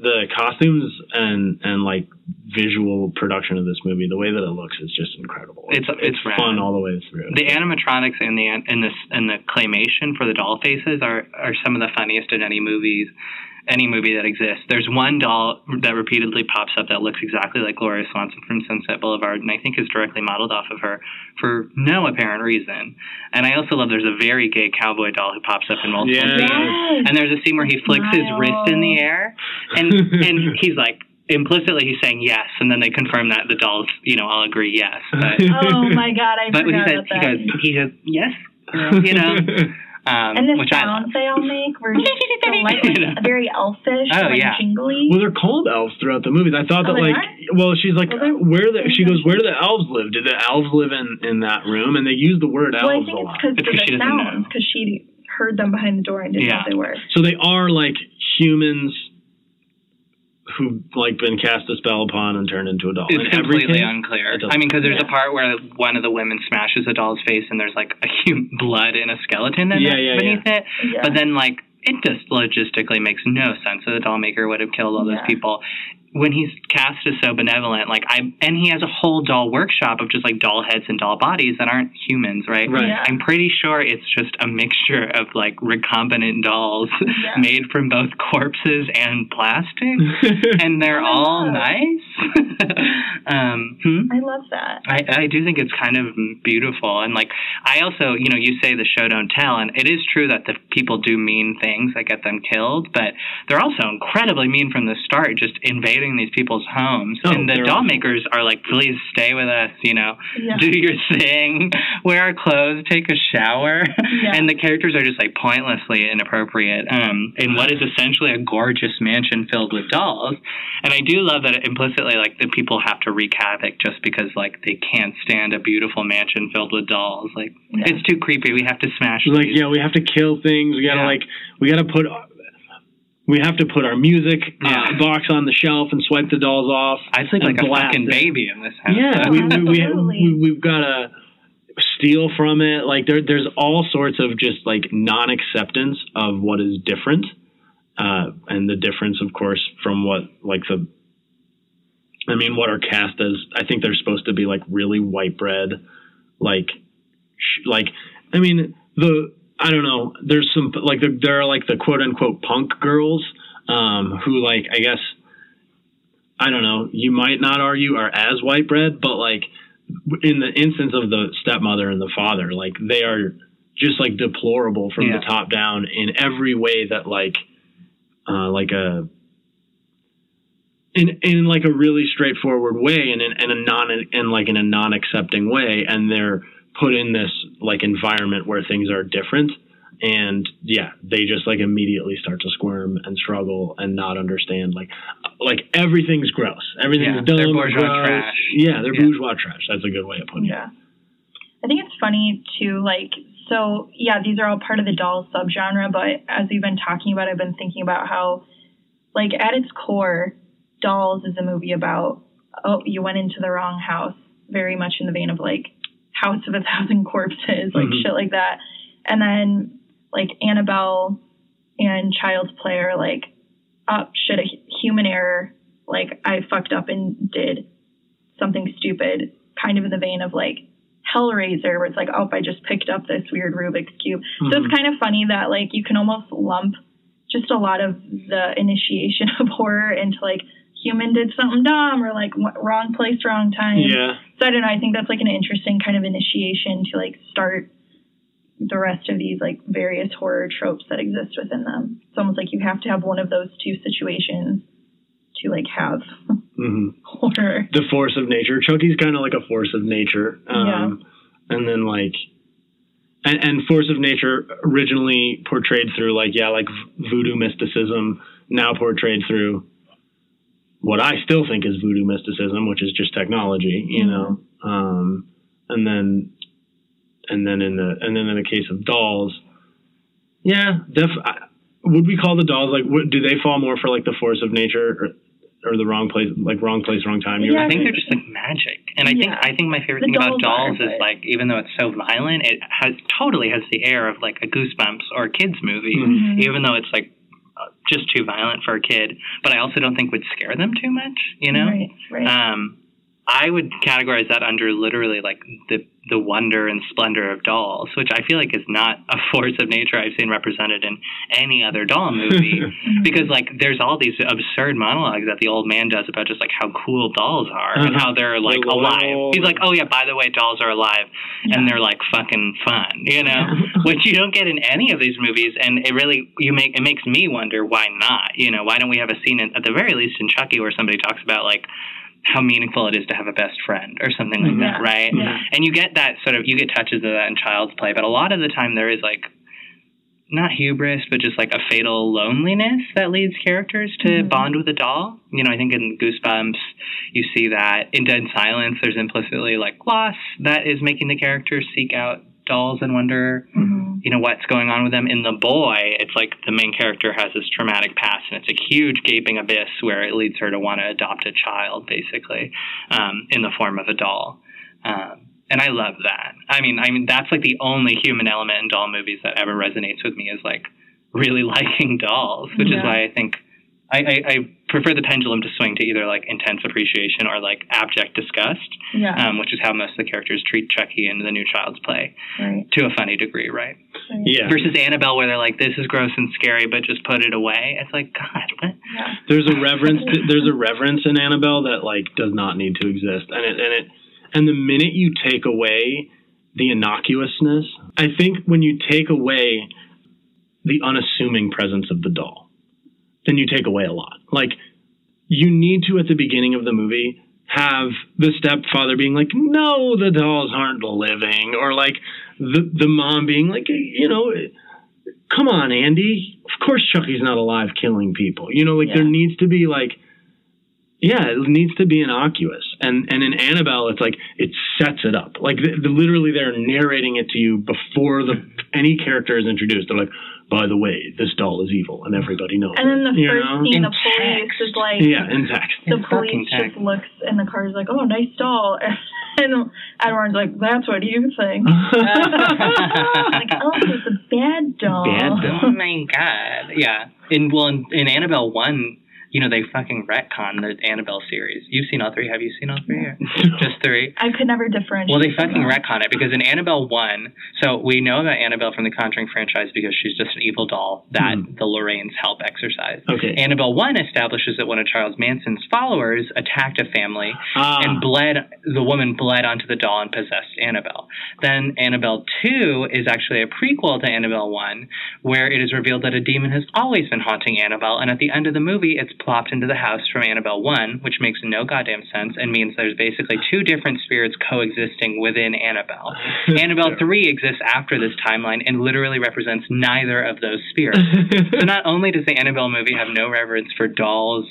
the costumes and and like visual production of this movie, the way that it looks is just incredible. It's- it's rad. fun all the way through. the animatronics and the and this and the claymation for the doll faces are are some of the funniest in any movies any movie that exists. There's one doll that repeatedly pops up that looks exactly like Gloria Swanson from Sunset Boulevard, and I think is directly modeled off of her for no apparent reason. And I also love there's a very gay cowboy doll who pops up in multiple Yeah. scenes. And there's a scene where he flicks his wrist in the air, and and he's like, implicitly he's saying yes, and then they confirm that the dolls, you know, all agree yes. But Oh my god, I but he forgot says about he that. goes he goes yes, girl," you know, um, and the which I sounds they all make were just delightful, You know? very elfish, Oh, like yeah. jingly. Well, they're called elves throughout the movies. I thought Oh, that they like, well, she's like, Well, where the she goes, where do the elves live? Did the elves live in in that room? And they use the word elves. well, I elves think a it's lot. because It's of 'cause she the doesn't know. sounds, because she heard them behind the door and didn't know Yeah. what they were. So they are like humans who've like been cast a spell upon and turned into a doll. It's In completely case, unclear. it I mean, because there's Yeah. a part where one of the women smashes a doll's face, and there's like a human blood in a skeleton in Yeah, it yeah, beneath it. Yeah. But then, like, it just logistically makes no sense that the doll maker would have killed all those people. When he's cast as so benevolent, like I, and he has a whole doll workshop of just like doll heads and doll bodies that aren't humans, right? Right. Yeah. I'm pretty sure it's just a mixture of like recombinant dolls Yeah. made from both corpses and plastic, and they're all God. nice. um, hmm? I love that. I, I do think it's kind of beautiful and like I also you know you say the show don't tell and it is true that the people do mean things that get them killed but they're also incredibly mean from the start just invading these people's homes Oh, and the doll awful. makers are like please stay with us you know Yeah. do your thing wear our clothes take a shower Yeah. and the characters are just like pointlessly inappropriate um in what is essentially a gorgeous mansion filled with dolls and I do love that implicitly, like the people have to wreak havoc just because like they can't stand a beautiful mansion filled with dolls. Like Yeah. it's too creepy. We have to smash. like these. yeah, we have to kill things. We gotta Yeah. like we gotta put we have to put our music uh, box on the shelf and swipe the dolls off. I think like a blast fucking it. baby in this house. Yeah, we, we, we, absolutely. we, we've got to steal from it. Like there, there's all sorts of just like non-acceptance of what is different, uh, and the difference, of course, from what like the. I mean, what are cast as? I think they're supposed to be like really white bread, like, sh- like. I mean, the I don't know. There's some like there, there are like the quote unquote punk girls, um, who like I guess I don't know, you might not argue are as white bread, but like in the instance of the stepmother and the father, like they are just like deplorable from Yeah. the top down in every way that like uh like a in in like a really straightforward way and in, in a non and like in a non accepting way and they're put in this like environment where things are different and yeah they just like immediately start to squirm and struggle and not understand like like everything's gross everything's Yeah, dumb they're bourgeois gross. trash. yeah they're Yeah. bourgeois trash that's a good way of putting it Yeah. I think it's funny too, like, so yeah, these are all part of the doll subgenre, but as we've been talking about, I've been thinking about how, like, at its core, Dolls is a movie about, oh, you went into the wrong house, very much in the vein of, like, House of a Thousand Corpses, like Mhm. shit like that. And then, like, Annabelle and Child's Play are like, oh, shit, a human error. Like, I fucked up and did something stupid, kind of in the vein of, like, Hellraiser, where it's like, oh, I just picked up this weird Rubik's cube. So Mhm. it's kind of funny that like you can almost lump just a lot of the initiation of horror into like human did something dumb or like wrong place, wrong time. yeah So I don't know. I think that's like an interesting kind of initiation to like start the rest of these like various horror tropes that exist within them. It's almost like you have to have one of those two situations to like have hmm horror. the force of nature. Chucky's kind of like a force of nature. Um, And then like, and, and force of nature originally portrayed through like yeah like voodoo mysticism, now portrayed through what I still think is voodoo mysticism, which is just technology, you Mhm. know. Um, and then, and then in the and then in the case of dolls, yeah, def. I, would we call the dolls like? What, do they fall more for like the force of nature or, or the wrong place, like wrong place, wrong time? You're Yeah, I think they're just like magic, and I think I think my favorite The thing about dolls dolls is like even though it's so violent, it has totally has the air of like a Goosebumps or a kids movie, Mhm. Mhm. even though it's like just too violent for a kid. But I also don't think would scare them too much, you know. Right. Right. Um, I would categorize that under literally like the the wonder and splendor of dolls, which I feel like is not a force of nature I've seen represented in any other doll movie. because like there's all these absurd monologues that the old man does about just like how cool dolls are and Uh-huh. how they're like They're alive. He's like, oh yeah, by the way, dolls are alive and they're like fucking fun, you know, which you don't get in any of these movies. And it really you make it makes me wonder why not. You know, why don't we have a scene in, at the very least in Chucky where somebody talks about like how meaningful it is to have a best friend or something like that, right? Yeah. And you get that sort of you get touches of that in Child's Play, but a lot of the time there is like not hubris, but just like a fatal loneliness that leads characters to Mhm. bond with a doll. You know, I think in Goosebumps you see that. In Dead Silence, there's implicitly like loss that is making the characters seek out dolls and wonder Mhm. you know what's going on with them. In the boy it's like the main character has this traumatic past and it's a huge gaping abyss where it leads her to want to adopt a child basically um, in the form of a doll. Um, and i love that. I mean i mean that's like the only human element in doll movies that ever resonates with me is like really liking dolls which is why i think I, I, I prefer the pendulum to swing to either like intense appreciation or like abject disgust, Yeah. um, which is how most of the characters treat Chucky in the new Child's Play right. to a funny degree, right? right. Yeah. versus Annabelle, where they're like, "This is gross and scary, but just put it away." It's like, God, what? Yeah. there's a reverence there's a reverence in Annabelle that like does not need to exist and it and it and the minute you take away the innocuousness I think when you take away the unassuming presence of the doll then you take away a lot. Like you need to at the beginning of the movie have the stepfather being like no the dolls aren't living or like the the mom being like you know come on Andy. Of course Chucky's not alive killing people. You know like there needs to be like yeah it needs to be innocuous. And and in Annabelle it's like it sets it up. Like the, the, literally they're narrating it to you before the any character is introduced. They're like by the way this doll is evil and everybody knows And then the it," first know? scene, In the police is like, yeah in text the In fucking police text. just looks and the car is like, oh, nice doll. And Edward's like, that's what you think. like, oh, it's a bad doll. Bad Oh doll. my God, yeah. And well, in, in Annabelle one, you know, they fucking retcon the Annabelle series. You've seen all three? Have you seen all three? Or just three? I could never differentiate. Well, they fucking them. retcon it because in Annabelle 1, so we know about Annabelle from the Conjuring franchise because she's just an evil doll that Hmm. the Lorraines help exercise. okay Annabelle 1 establishes that one of Charles Manson's followers attacked a family Ah. and bled, the woman bled onto the doll and possessed Annabelle. Then Annabelle 2 is actually a prequel to Annabelle 1, where it is revealed that a demon has always been haunting Annabelle, and at the end of the movie, it's plopped into the house from Annabelle 1, which makes no goddamn sense and means there's basically two different spirits coexisting within Annabelle. Annabelle 3 exists after this timeline and literally represents neither of those spirits. So not only does the Annabelle movie have no reverence for dolls,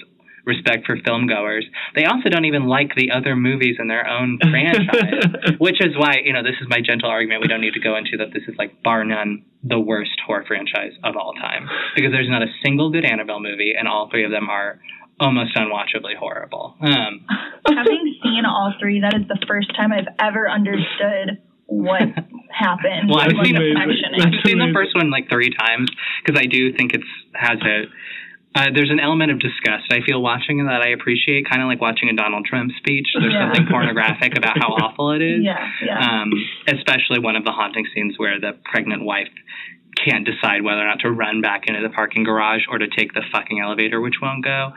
respect for film goers, they also don't even like the other movies in their own franchise. Which is why, you know, this is my gentle argument. We don't need to go into that this is like bar none the worst horror franchise of all time. Because there's not a single good Annabelle movie and all three of them are almost unwatchably horrible. Um, Having seen all three, that is the first time I've ever understood what happened. well, I've seen, the I've seen the first one like three times because I do think it's has a uh, there's an element of disgust I feel watching that I appreciate, kind of like watching a Donald Trump speech. There's Yeah. something pornographic about how awful it is. Yeah, yeah. Um, especially one of the haunting scenes where the pregnant wife can't decide whether or not to run back into the parking garage or to take the fucking elevator, which won't go.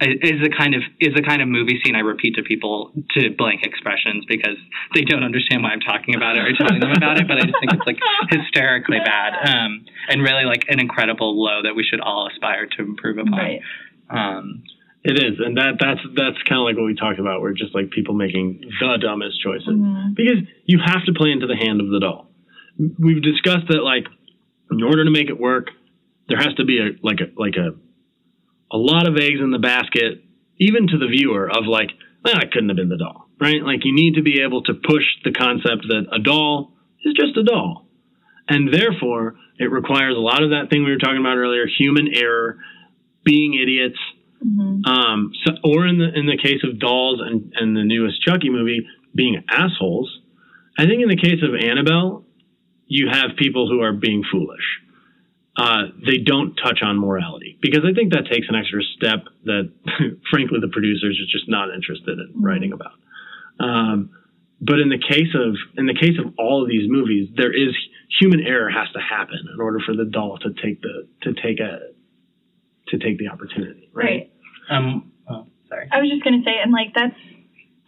I- Is the kind of is the kind of movie scene I repeat to people to blank expressions because they don't understand why I'm talking about it or telling them about it, but I just think it's like hysterically bad um, and really like an incredible low that we should all aspire to improve upon. right. Um, It is, and that that's that's kind of like what we talked about. We're just like people making the dumbest choices Mhm. because you have to play into the hand of the doll. We've discussed that like in order to make it work, there has to be a like a like a a lot of eggs in the basket, even to the viewer of like, well, it couldn't have been the doll, right? Like you need to be able to push the concept that a doll is just a doll, and therefore it requires a lot of that thing we were talking about earlier: human error, being idiots, Mhm. um, so, or in the in the case of dolls and, and the newest Chucky movie being assholes, I think in the case of Annabelle, you have people who are being foolish. Uh, they don't touch on morality because I think that takes an extra step that, frankly, the producers are just not interested in writing about. Um, but in the case of in the case of all of these movies, there is human error has to happen in order for the doll to take the to take a to take the opportunity, right? Right. Um, oh, sorry. I was just gonna say, and like that's,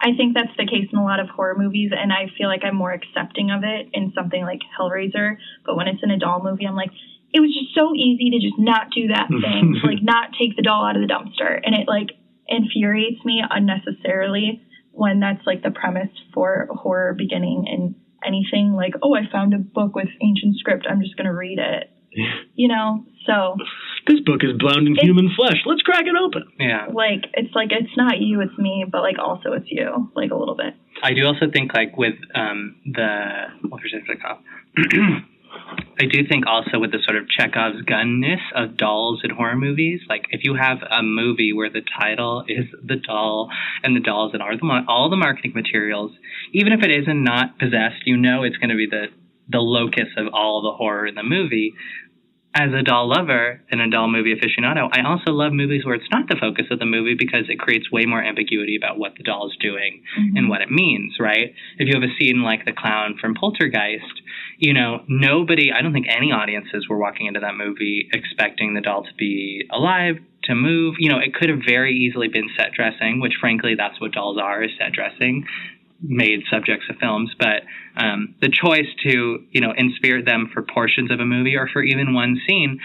I think that's the case in a lot of horror movies, and I feel like I'm more accepting of it in something like Hellraiser. But when it's in a doll movie, I'm like, it was just so easy to just not do that thing, like not take the doll out of the dumpster, and it like infuriates me unnecessarily when that's like the premise for horror beginning in anything. Like, oh, I found a book with ancient script, I'm just gonna read it, you know. So This book is bound in It- human flesh. Let's crack it open. Yeah. like it's like it's not you, it's me, but like also it's you, like a little bit. I do also think like with um, the what was it called? I do think also with the sort of Chekhov's gunness of dolls in horror movies, like if you have a movie where the title is the doll and the dolls and are the all the marketing materials, even if it isn't not possessed, you know it's going to be the the locus of all the horror in the movie. As a doll lover and a doll movie aficionado, I also love movies where it's not the focus of the movie because it creates way more ambiguity about what the doll is doing and mm-hmm. what it means, right? If you have a scene like the clown from Poltergeist, you know, nobody, I don't think any audiences were walking into that movie expecting the doll to be alive, to move. You know, it could have very easily been set dressing, which frankly, that's what dolls are, is set dressing made subjects of films, but um, the choice to you know inspirit them for portions of a movie or for even one scene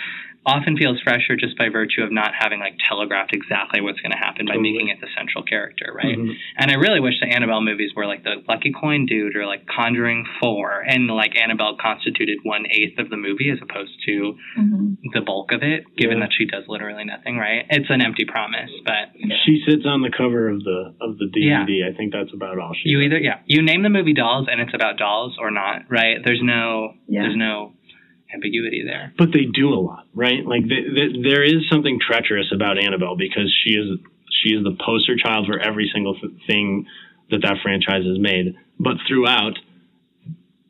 often feels fresher just by virtue of not having like telegraphed exactly what's going to happen by Totally. making it the central character, right? Mhm. And I really wish the Annabelle movies were like the Lucky Coin Dude or like Conjuring Four, and like Annabelle constituted one eighth of the movie as opposed to hmm the bulk of it, given Yeah. that she does literally nothing, right? It's an empty promise, but She sits on the cover of the of the DVD. I think that's about all she. you does. either yeah you name the movie dolls and it's about dolls or not right there's no Yeah. there's no ambiguity there but they do a lot, right? Like th th there is something treacherous about Annabelle because she is she is the poster child for every single th- thing that that franchise has made. But throughout,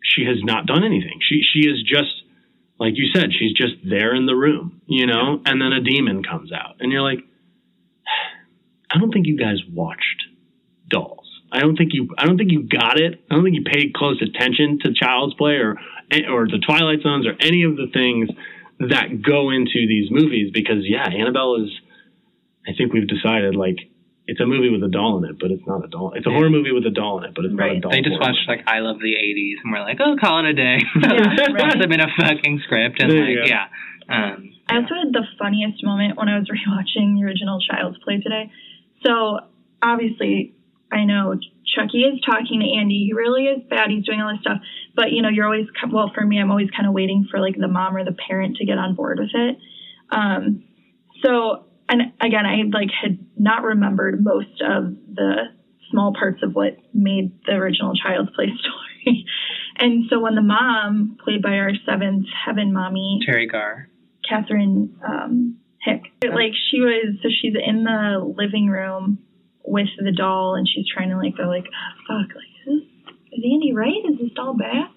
she has not done anything. She she is just like you said. She's just there in the room, you know. And then a demon comes out, and you're like, I don't think you guys watched Dolls. I don't think you. I don't think you got it. I don't think you paid close attention to Child's Play or or the Twilight Zones or any of the things that go into these movies because yeah, Annabelle is. I think we've decided like it's a movie with a doll in it, but it's not a doll. It's a Yeah. horror movie with a doll in it, but it's not a doll. they just horror watched like i love the 80s and we're like oh call it a day Yeah, right. put them in a fucking script and There like yeah um I also had the funniest moment when I was rewatching the original Child's Play today. So obviously, I know Chucky is talking to Andy. He really is bad. He's doing all this stuff, but you know, you're always well for me. I'm always kind of waiting for like the mom or the parent to get on board with it. Um, so and again, I like had not remembered most of the small parts of what made the original Child's Play story. And so when the mom, played by our seventh heaven mommy, Teri Garr Catherine um, Hick. Like she was, so she's in the living room with the doll, and she's trying to like go like, "Fuck, like is this is Andy right? Is this doll bad?"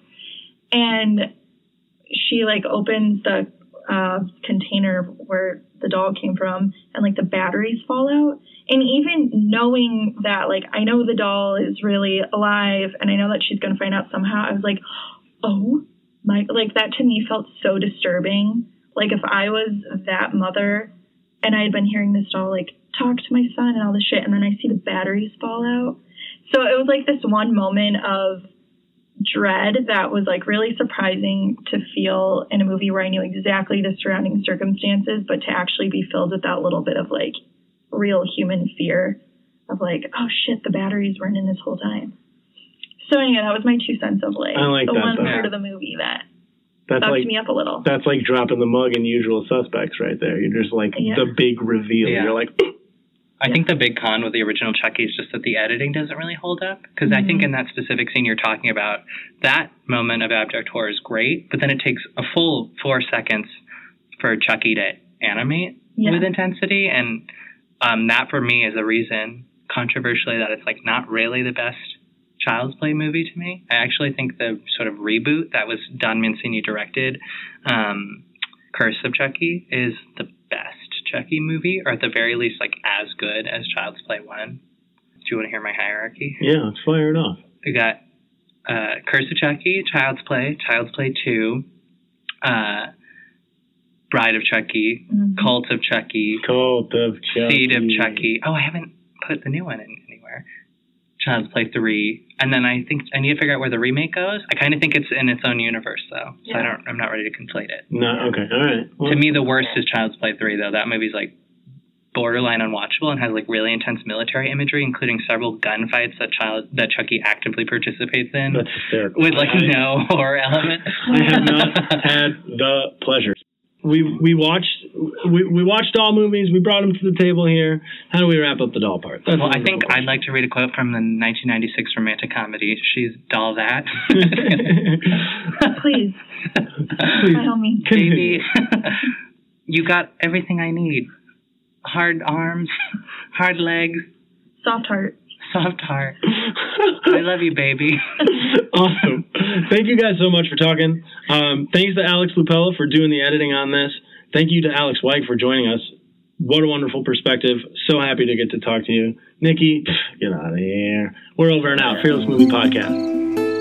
And she like opens the uh, container where the doll came from, and like the batteries fall out. And even knowing that, like I know the doll is really alive, and I know that she's gonna find out somehow, I was like, "Oh my!" Like that to me felt so disturbing like if I was that mother and I had been hearing this doll like talk to my son and all this shit, and then I see the batteries fall out. So it was like this one moment of dread that was like really surprising to feel in a movie where I knew exactly the surrounding circumstances, but to actually be filled with that little bit of like real human fear of like, oh shit, the batteries weren't in this whole time. So anyway, that was my two cents of like, I like the that, one though. part of the movie that That's fucked like me up a little. that's like dropping the mug in Usual Suspects right there. You're just like Yeah. the big reveal. Yeah. You're like, I think the big con with the original Chucky is just that the editing doesn't really hold up. Because I think in that specific scene you're talking about, that moment of abject horror is great, but then it takes a full four seconds for Chucky to animate Yeah. with intensity. And um, that for me is a reason, controversially, that it's like not really the best Child's Play movie to me. I actually think the sort of reboot that was Don Mancini directed, um, Curse of Chucky, is the best Chucky movie, or at the very least, like as good as Child's Play One. Do you want to hear my hierarchy? Yeah, let's fire it off. We got uh, Curse of Chucky, Child's Play, Child's Play 2, uh, Bride of Chucky, Mhm. Cult of Chucky, Cult of Chucky. Seed of Chucky. Oh, I haven't put the new one in anywhere. Child's Play 3. And then I think I need to figure out where the remake goes. I kind of think it's in its own universe, though. So I don't, I'm not ready to conflate it. No, okay, all right. Well, to me, the worst is Child's Play 3, though. That movie's like borderline unwatchable and has like really intense military imagery, including several gunfights that child that Chucky actively participates in that's hysterical. with like I, no horror element. I have not had the pleasure. We we watched we, we watched doll movies. We brought them to the table here. How do we wrap up the doll part? That's Well, a I think wonderful I'd like to read a quote from the 1996 romantic comedy. She's doll that. Please, Please. by all means. Baby, you got everything I need. Hard arms, hard legs, Soft heart. Soft heart. I love you, baby. awesome. Thank you guys so much for talking. Um, thanks to Alex Lupella for doing the editing on this. Thank you to Alex White for joining us. What a wonderful perspective. So happy to get to talk to you. Nikki, get out of here. We're over and out. Fearless Movie Podcast.